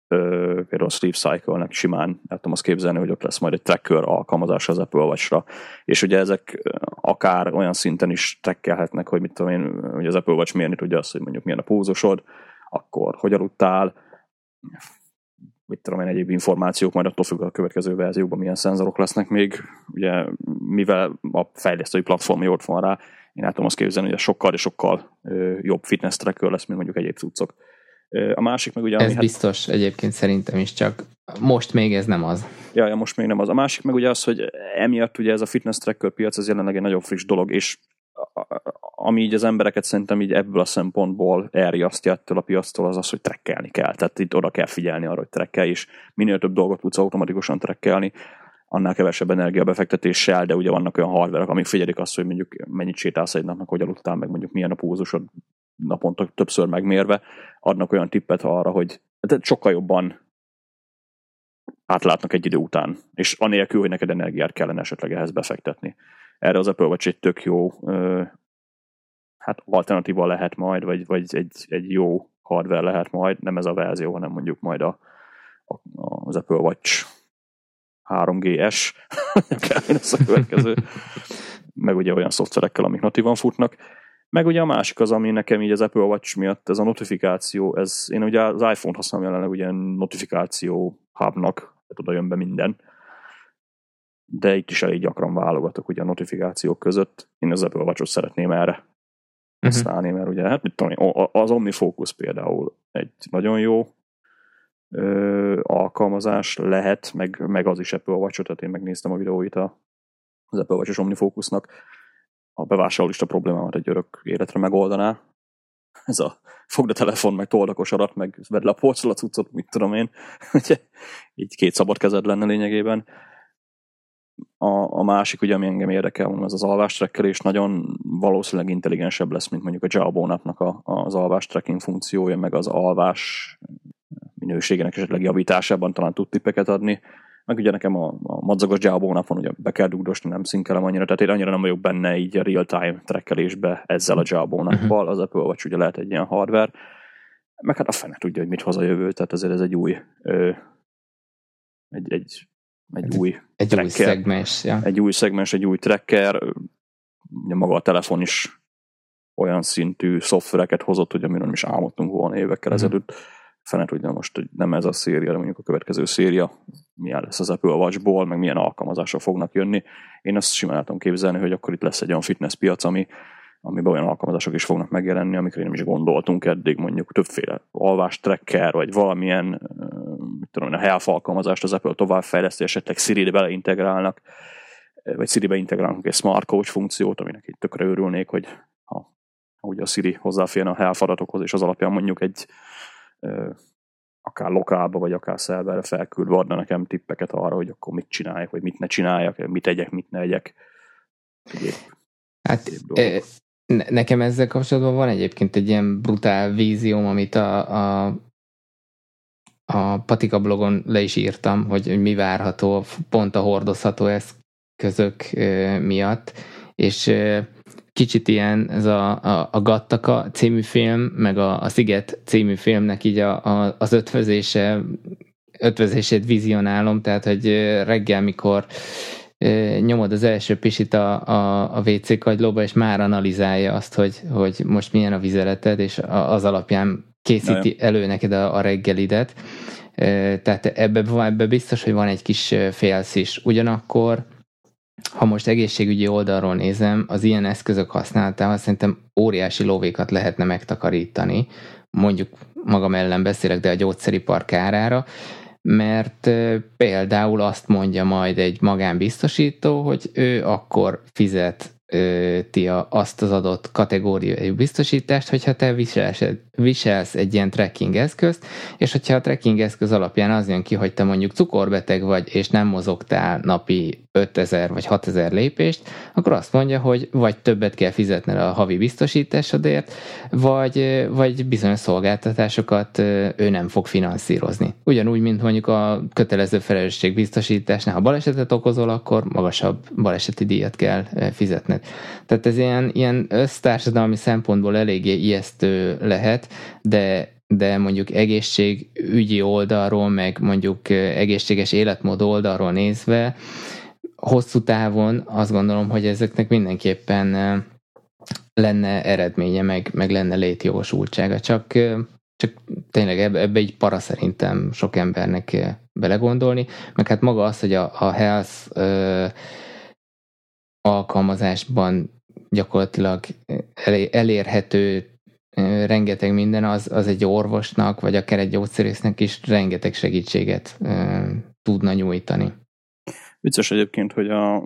például Sleep Cycle-nek simán el tudom azt képzelni, hogy ott lesz majd egy tracker alkalmazás az Apple Watch-ra, és ugye ezek akár olyan szinten is trackelhetnek, hogy mit tudom én, hogy az Apple Watch mérni tudja azt, hogy mondjuk milyen a púzusod, akkor hogy aludtál, mit tudom én, egyéb információk, majd attól függ a következő verzióban milyen szenzorok lesznek még, ugye mivel a fejlesztői platform ott van rá, én el tudom azt képzelni, hogy sokkal és sokkal jobb fitness tracker lesz, mint mondjuk egyéb cuccok. A másik meg ugye... Ez ami, hát- biztos egyébként szerintem is, csak most még ez nem az. Ja, ja, most még nem az. A másik meg ugye az, hogy emiatt ugye ez a fitness tracker piac, ez jelenleg egy nagyon friss dolog, és ami így az embereket szerintem így ebből a szempontból elriasztja ettől a piactól, az az, hogy trekkelni kell. Tehát itt oda kell figyelni arra, hogy trekkel, és minél több dolgot tudsz automatikusan trekkelni, annál kevesebb energiabefektetéssel, de ugye vannak olyan hardverek, amik figyelik azt, hogy mondjuk mennyit sétálsz egy napnak, hogy aludtál, meg mondjuk milyen a púzusod naponta többször megmérve, adnak olyan tippet arra, hogy sokkal jobban átlátnak egy idő után, és anélkül, hogy neked energiát kellene esetleg ehhez befektetni. Erre az Apple Watch egy tök jó hát alternatíva lehet majd, vagy, vagy egy, egy jó hardware lehet majd, nem ez a verzió, hanem mondjuk majd a, a, az Apple Watch 3GS, kell lesz a következő, meg ugye olyan szoftverekkel, amik natívan futnak. Meg ugye a másik az, ami nekem így az Apple Watch miatt ez a notifikáció, ez, én ugye az iPhone-t használom jelenleg ugye notifikáció hubnak, tehát oda jön be minden, de itt is elég gyakran válogatok ugye a notifikációk között. Én az Apple Watch-ot szeretném erre mhm. használni, mert ugye, hát mit tudom, az OmniFocus például egy nagyon jó ö, alkalmazás lehet, meg, meg az is Apple watch tehát én megnéztem a videóit a, az Apple Watch-os OmniFocusnak, a bevásárlólista problémámat egy örök életre megoldaná. Ez a fogd a telefon, meg told a kosarat, meg vedd le a polcról a cuccot, mit tudom én. így két szabad kezed lenne lényegében. A, a másik, ugye, ami engem érdekel, mondom, ez az alvástrekkelés nagyon valószínűleg intelligensebb lesz, mint mondjuk a Jawbone-nak a, az alvás tracking funkciója, meg az alvás minőségének esetleg javításában talán tud tippeket adni. Meg ugye nekem a, a madzagos Jawbone van, ugye be kell dugdosni, nem szinkelem annyira, tehát én annyira nem vagyok benne így a real-time trekkelésbe ezzel a Jawbone uh-huh. az Apple Watch ugye lehet egy ilyen hardware, meg hát a fene tudja, hogy mit hoz a jövő, tehát ezért ez egy új ö, egy, egy egy új egy tracker, új szegmens, ja. egy új szegmens, egy új tracker, ugye maga a telefon is olyan szintű szoftvereket hozott, hogy amiről is álmodtunk volna évekkel uh-huh. ezelőtt. Fene tudja most, hogy nem ez a széria, de mondjuk a következő széria, milyen lesz az Apple Watchból, meg milyen alkalmazások fognak jönni. Én azt simán tudom képzelni, hogy akkor itt lesz egy olyan fitness piac, ami, amiben olyan alkalmazások is fognak megjelenni, amikre nem is gondoltunk eddig, mondjuk többféle alvás tracker, vagy valamilyen mit tudom, a health alkalmazást az Apple továbbfejleszti, esetleg Siri-be beleintegrálnak, vagy Siri-be integrálnak egy Smart Coach funkciót, aminek itt tökre örülnék, hogy ha, ha ugye a Siri hozzáférne a health adatokhoz, és az alapján mondjuk egy akár lokálba, vagy akár szerverre felküldve adna nekem tippeket arra, hogy akkor mit csináljak, vagy mit ne csináljak, mit tegyek, mit ne egyek. Egyéb, hát egyéb Nekem ezzel kapcsolatban van egyébként egy ilyen brutál vízióm, amit a, a, a Patika blogon le is írtam, hogy, hogy mi várható pont a hordozható eszközök miatt, és kicsit ilyen ez a, a, a Gattaka című film, meg a, a Sziget című filmnek így a, a, az ötvözése ötvözését vizionálom, tehát hogy reggel, mikor nyomod az első pisit a, a, a WC kagylóba, és már analizálja azt, hogy, hogy most milyen a vizeleted, és az alapján készíti elő neked a, a reggelidet. Tehát ebbe, ebbe biztos, hogy van egy kis félsz is. Ugyanakkor, ha most egészségügyi oldalról nézem, az ilyen eszközök használatával szerintem óriási lóvékat lehetne megtakarítani, mondjuk magam ellen beszélek, de a gyógyszeripar kárára, mert például azt mondja majd egy magánbiztosító, hogy ő akkor fizet ti azt az adott kategóriai biztosítást, hogyha te viselsz, viselsz egy ilyen tracking eszközt, és hogyha a tracking eszköz alapján az jön ki, hogy te mondjuk cukorbeteg vagy, és nem mozogtál napi 5000 vagy 6000 lépést, akkor azt mondja, hogy vagy többet kell fizetned a havi biztosításodért, vagy, vagy bizonyos szolgáltatásokat ő nem fog finanszírozni. Ugyanúgy, mint mondjuk a kötelező felelősségbiztosításnál, ha balesetet okozol, akkor magasabb baleseti díjat kell fizetned. Tehát ez ilyen, ilyen össztársadalmi szempontból eléggé ijesztő lehet, de de mondjuk egészségügyi oldalról, meg mondjuk egészséges életmód oldalról nézve, hosszú távon azt gondolom, hogy ezeknek mindenképpen lenne eredménye, meg, meg lenne létjogosultsága. Csak, csak tényleg ebbe, ebbe egy para szerintem sok embernek belegondolni, meg hát maga az, hogy a, a health ö, alkalmazásban gyakorlatilag elérhető rengeteg minden, az, az egy orvosnak, vagy akár egy gyógyszerésznek is rengeteg segítséget tudna nyújtani. Vicces egyébként, hogy a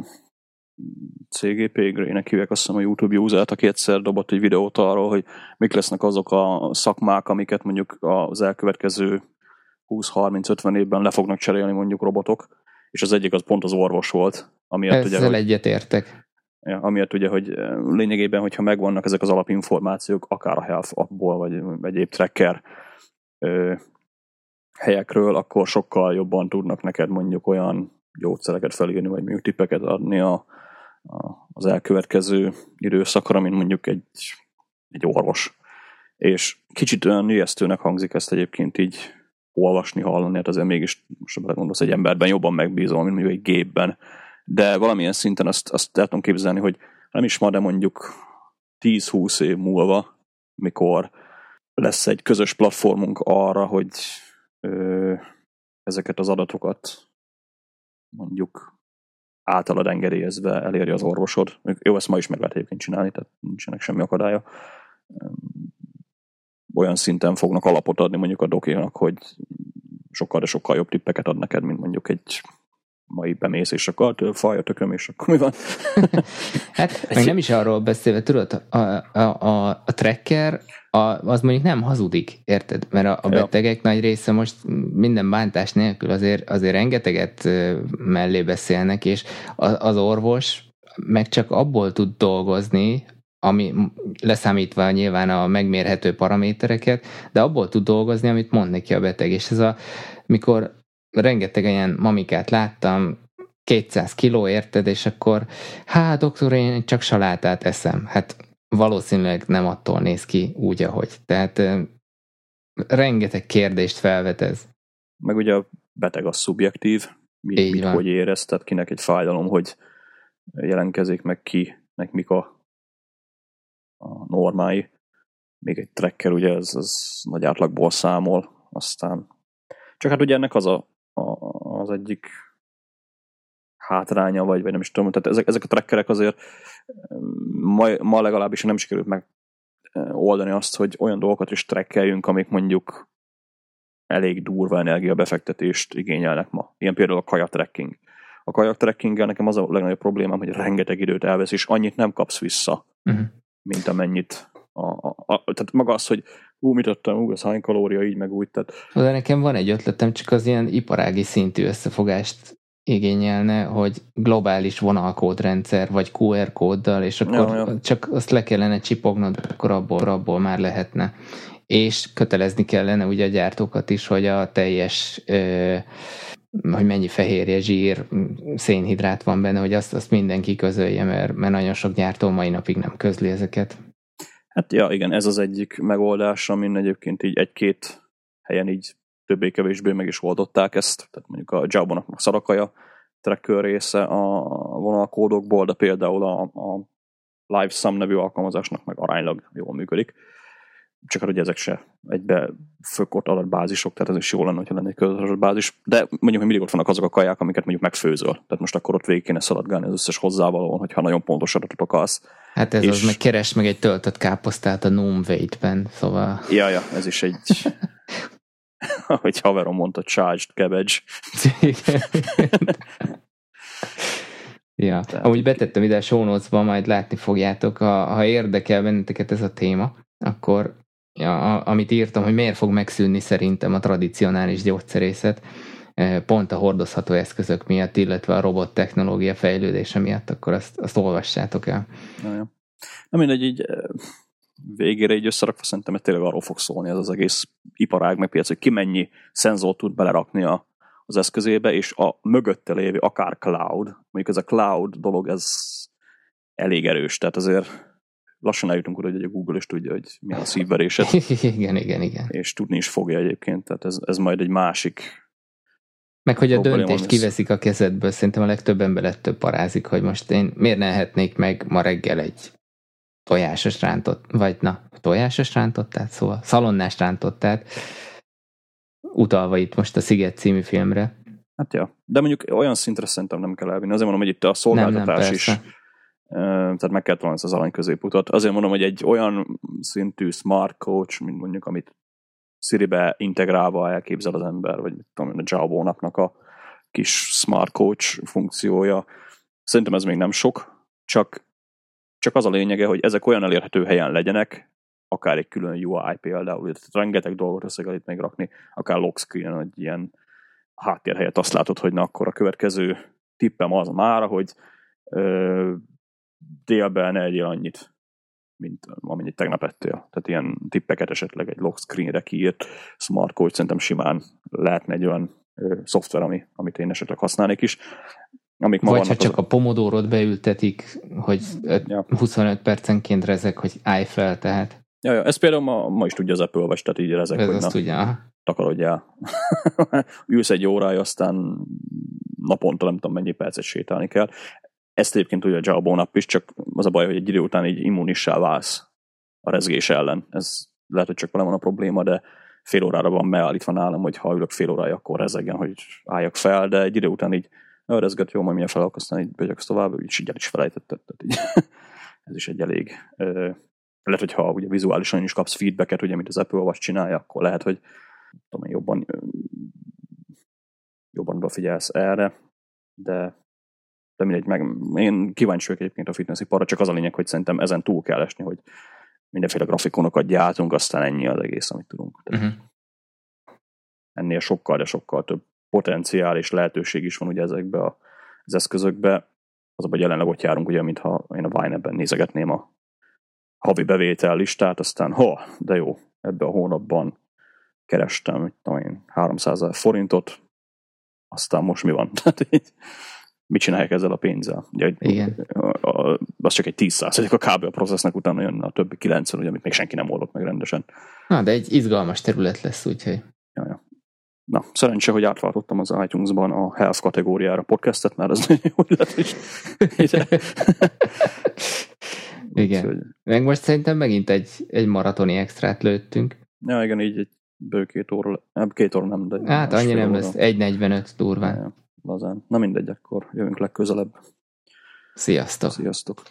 CGP Grey-nek hívják azt hiszem a YouTube usert, aki egyszer dobott egy videót arról, hogy mik lesznek azok a szakmák, amiket mondjuk az elkövetkező 20-30-50 évben le fognak cserélni mondjuk robotok, és az egyik az pont az orvos volt. Amiatt, Ezzel ugye, egyetértek. Amiatt ugye, hogy lényegében, hogyha megvannak ezek az alapinformációk, akár a Health appból, vagy egyéb tracker ö, helyekről, akkor sokkal jobban tudnak neked mondjuk olyan gyógyszereket felírni, vagy mondjuk tippeket adni a, a, az elkövetkező időszakra, mint mondjuk egy, egy orvos. És kicsit olyan ijesztőnek hangzik ezt egyébként így olvasni, hallani, hát azért mégis most gondolsz, egy emberben jobban megbízom, mint mondjuk egy gépben. De valamilyen szinten azt, azt el tudom képzelni, hogy nem is ma, de mondjuk 10-20 év múlva, mikor lesz egy közös platformunk arra, hogy ö, ezeket az adatokat mondjuk általad engedélyezve eléri az orvosod. Jó, ezt ma is meg lehet egyébként csinálni, tehát nincsenek semmi akadálya. Olyan szinten fognak alapot adni mondjuk a dokinak, hogy sokkal, de sokkal jobb tippeket ad neked, mint mondjuk egy mai bemész, és akkor faj a tököm, és akkor mi van? hát, meg nem is arról beszélve, tudod, a, a, a, a tracker a, az mondjuk nem hazudik, érted? Mert a, a betegek ja. nagy része most minden bántás nélkül azért, azért rengeteget mellé beszélnek, és az orvos meg csak abból tud dolgozni, ami leszámítva nyilván a megmérhető paramétereket, de abból tud dolgozni, amit mond neki a beteg. És ez a, mikor rengeteg ilyen mamikát láttam, 200 kiló érted, és akkor, hát doktor, én csak salátát eszem. Hát valószínűleg nem attól néz ki úgy, ahogy. Tehát rengeteg kérdést felvet ez. Meg ugye a beteg a szubjektív, mit, Így mit van. hogy érez, tehát kinek egy fájdalom, hogy jelenkezik, meg kinek mik a, a normái. Még egy trekker ugye az, az nagy átlagból számol, aztán csak hát ugye ennek az a, a, az egyik hátránya, vagy, vagy nem is tudom, tehát ezek, ezek a trekkerek azért ma, ma legalábbis nem sikerült meg oldani azt, hogy olyan dolgokat is trekkeljünk, amik mondjuk elég durva energiabefektetést igényelnek ma. Ilyen például a kaja trekking. A kajak trekkinggel nekem az a legnagyobb problémám, hogy rengeteg időt elvesz, és annyit nem kapsz vissza, uh-huh. mint amennyit a, a, a, tehát maga az, hogy ú, mit adtam, ú, az hány kalória, így meg úgy. Tehát... De nekem van egy ötletem, csak az ilyen iparági szintű összefogást igényelne, hogy globális vonalkódrendszer, vagy QR kóddal, és akkor ja, ja. csak azt le kellene csipognod, akkor abból, abból már lehetne. És kötelezni kellene ugye a gyártókat is, hogy a teljes ö, hogy mennyi fehérje, zsír, szénhidrát van benne, hogy azt, azt mindenki közölje, mert, mert nagyon sok gyártó mai napig nem közli ezeket. Hát ja, igen, ez az egyik megoldás, amin egyébként így egy-két helyen így többé-kevésbé meg is oldották ezt, tehát mondjuk a Java-nak a szarakaja tracker része a vonalkódokból, de például a, a LiveSum nevű alkalmazásnak meg aránylag jól működik. Csak hát ugye ezek se egybe fökott adatbázisok, tehát ez is jó lenne, hogyha lenne egy közös adatbázis, de mondjuk, hogy mindig ott vannak azok a kaják, amiket mondjuk megfőzöl. Tehát most akkor ott végig kéne szaladgálni az összes hozzávalóan, hogyha nagyon pontos adatot akarsz. Hát ez és... az, meg keres meg egy töltött káposztát a Noom Weight-ben, szóval... Ja, ja, ez is egy hogy haverom mondta, charged cabbage. ja, Tehát... amúgy betettem ide a show majd látni fogjátok, ha, ha érdekel benneteket ez a téma, akkor ja, amit írtam, hogy miért fog megszűnni szerintem a tradicionális gyógyszerészet, eh, pont a hordozható eszközök miatt, illetve a robot technológia fejlődése miatt, akkor azt, azt olvassátok el. Na, jó. Na mindegy, így eh, végére így összerakva szerintem tényleg arról fog szólni ez az egész iparág, meg piac, hogy ki mennyi szenzort tud belerakni a, az eszközébe, és a mögötte lévő akár cloud, mondjuk ez a cloud dolog, ez elég erős, tehát azért lassan eljutunk oda, hogy a Google is tudja, hogy mi a szívveréset. igen, igen, igen. És tudni is fogja egyébként, tehát ez, ez majd egy másik meg hogy a döntést kiveszik a kezedből, szerintem a legtöbb ember ettől parázik, hogy most én miért ne ehetnék meg ma reggel egy tojásos rántott, vagy na, tojásos rántottát, szóval szalonnás rántottát, utalva itt most a Sziget című filmre. Hát ja, de mondjuk olyan szintre szerintem nem kell elvinni. Azért mondom, hogy itt a szolgáltatás nem, nem, is, tehát meg kell találni az arany középutat. Azért mondom, hogy egy olyan szintű smart coach, mint mondjuk, amit Siri-be integrálva elképzel az ember, vagy mit tudom, a napnak a kis smart coach funkciója. Szerintem ez még nem sok, csak csak az a lényege, hogy ezek olyan elérhető helyen legyenek, akár egy külön UI például, rengeteg dolgot össze kell itt még rakni, akár lock screen egy ilyen háttérhelyet azt látod, hogy na akkor a következő tippem az már, hogy délben egyél annyit, mint amennyit tegnap ettél. Tehát ilyen tippeket esetleg egy lock screenre kiírt smart coach szerintem simán lehetne egy olyan ö, szoftver, ami, amit én esetleg használnék is. Amik ma Vagy ha csak az... a pomodórót beültetik, hogy ja. 25 percenként rezek, hogy állj fel, tehát. Ja, ja, ez például ma, ma is tudja az Apple Watch, tehát így rezek, ez hogy na, tudja. takarodjál. Ülsz egy órája, aztán naponta nem tudom mennyi percet sétálni kell. Ezt egyébként tudja a Java nap is, csak az a baj, hogy egy idő után így immunissá válsz a rezgés ellen. Ez lehet, hogy csak velem van a probléma, de fél órára van beállítva nálam, hogy ha ülök fél órája, akkor rezegjen, hogy álljak fel, de egy idő után így örezget, jó, majd milyen felak, aztán így begyaksz tovább, így így el is felejtetted. Tehát így, ez is egy elég lehet, hogy ha ugye vizuálisan is kapsz feedbacket, ugye, mint az Apple Watch csinálja, akkor lehet, hogy tudom, jobban jobban befigyelsz erre, de de mindegy, meg én kíváncsi vagyok egyébként a fitnessiparra, csak az a lényeg, hogy szerintem ezen túl kell esni, hogy mindenféle grafikonokat gyártunk, aztán ennyi az egész, amit tudunk. Tehát uh-huh. Ennél sokkal, de sokkal több potenciál és lehetőség is van ugye ezekbe az eszközökbe. Az a jelenleg ott járunk, ugye, mintha én a Vine-ben nézegetném a havi bevétel listát, aztán ha, de jó, ebbe a hónapban kerestem, mit tudom én, 300 ezer forintot, aztán most mi van? Tehát így, mit csinálják ezzel a pénzzel? Ugye, Igen. A, a, az csak egy 10% a kb. a processznek, utána jön a többi 90, ugye, amit még senki nem oldott meg rendesen. Na, de egy izgalmas terület lesz, úgyhogy. Ja, ja. Na, szerencse, hogy átváltottam az iTunes-ban a health kategóriára podcastet, mert ez nagyon jó lett is. igen. Úgy, Meg most szerintem megint egy, egy maratoni extrát lőttünk. Ja, igen, így egy bő két óra, két óra nem, de... Hát annyi nem lesz, 1.45 durván. Ja, lazán. Na mindegy, akkor jövünk legközelebb. Sziasztok! Sziasztok!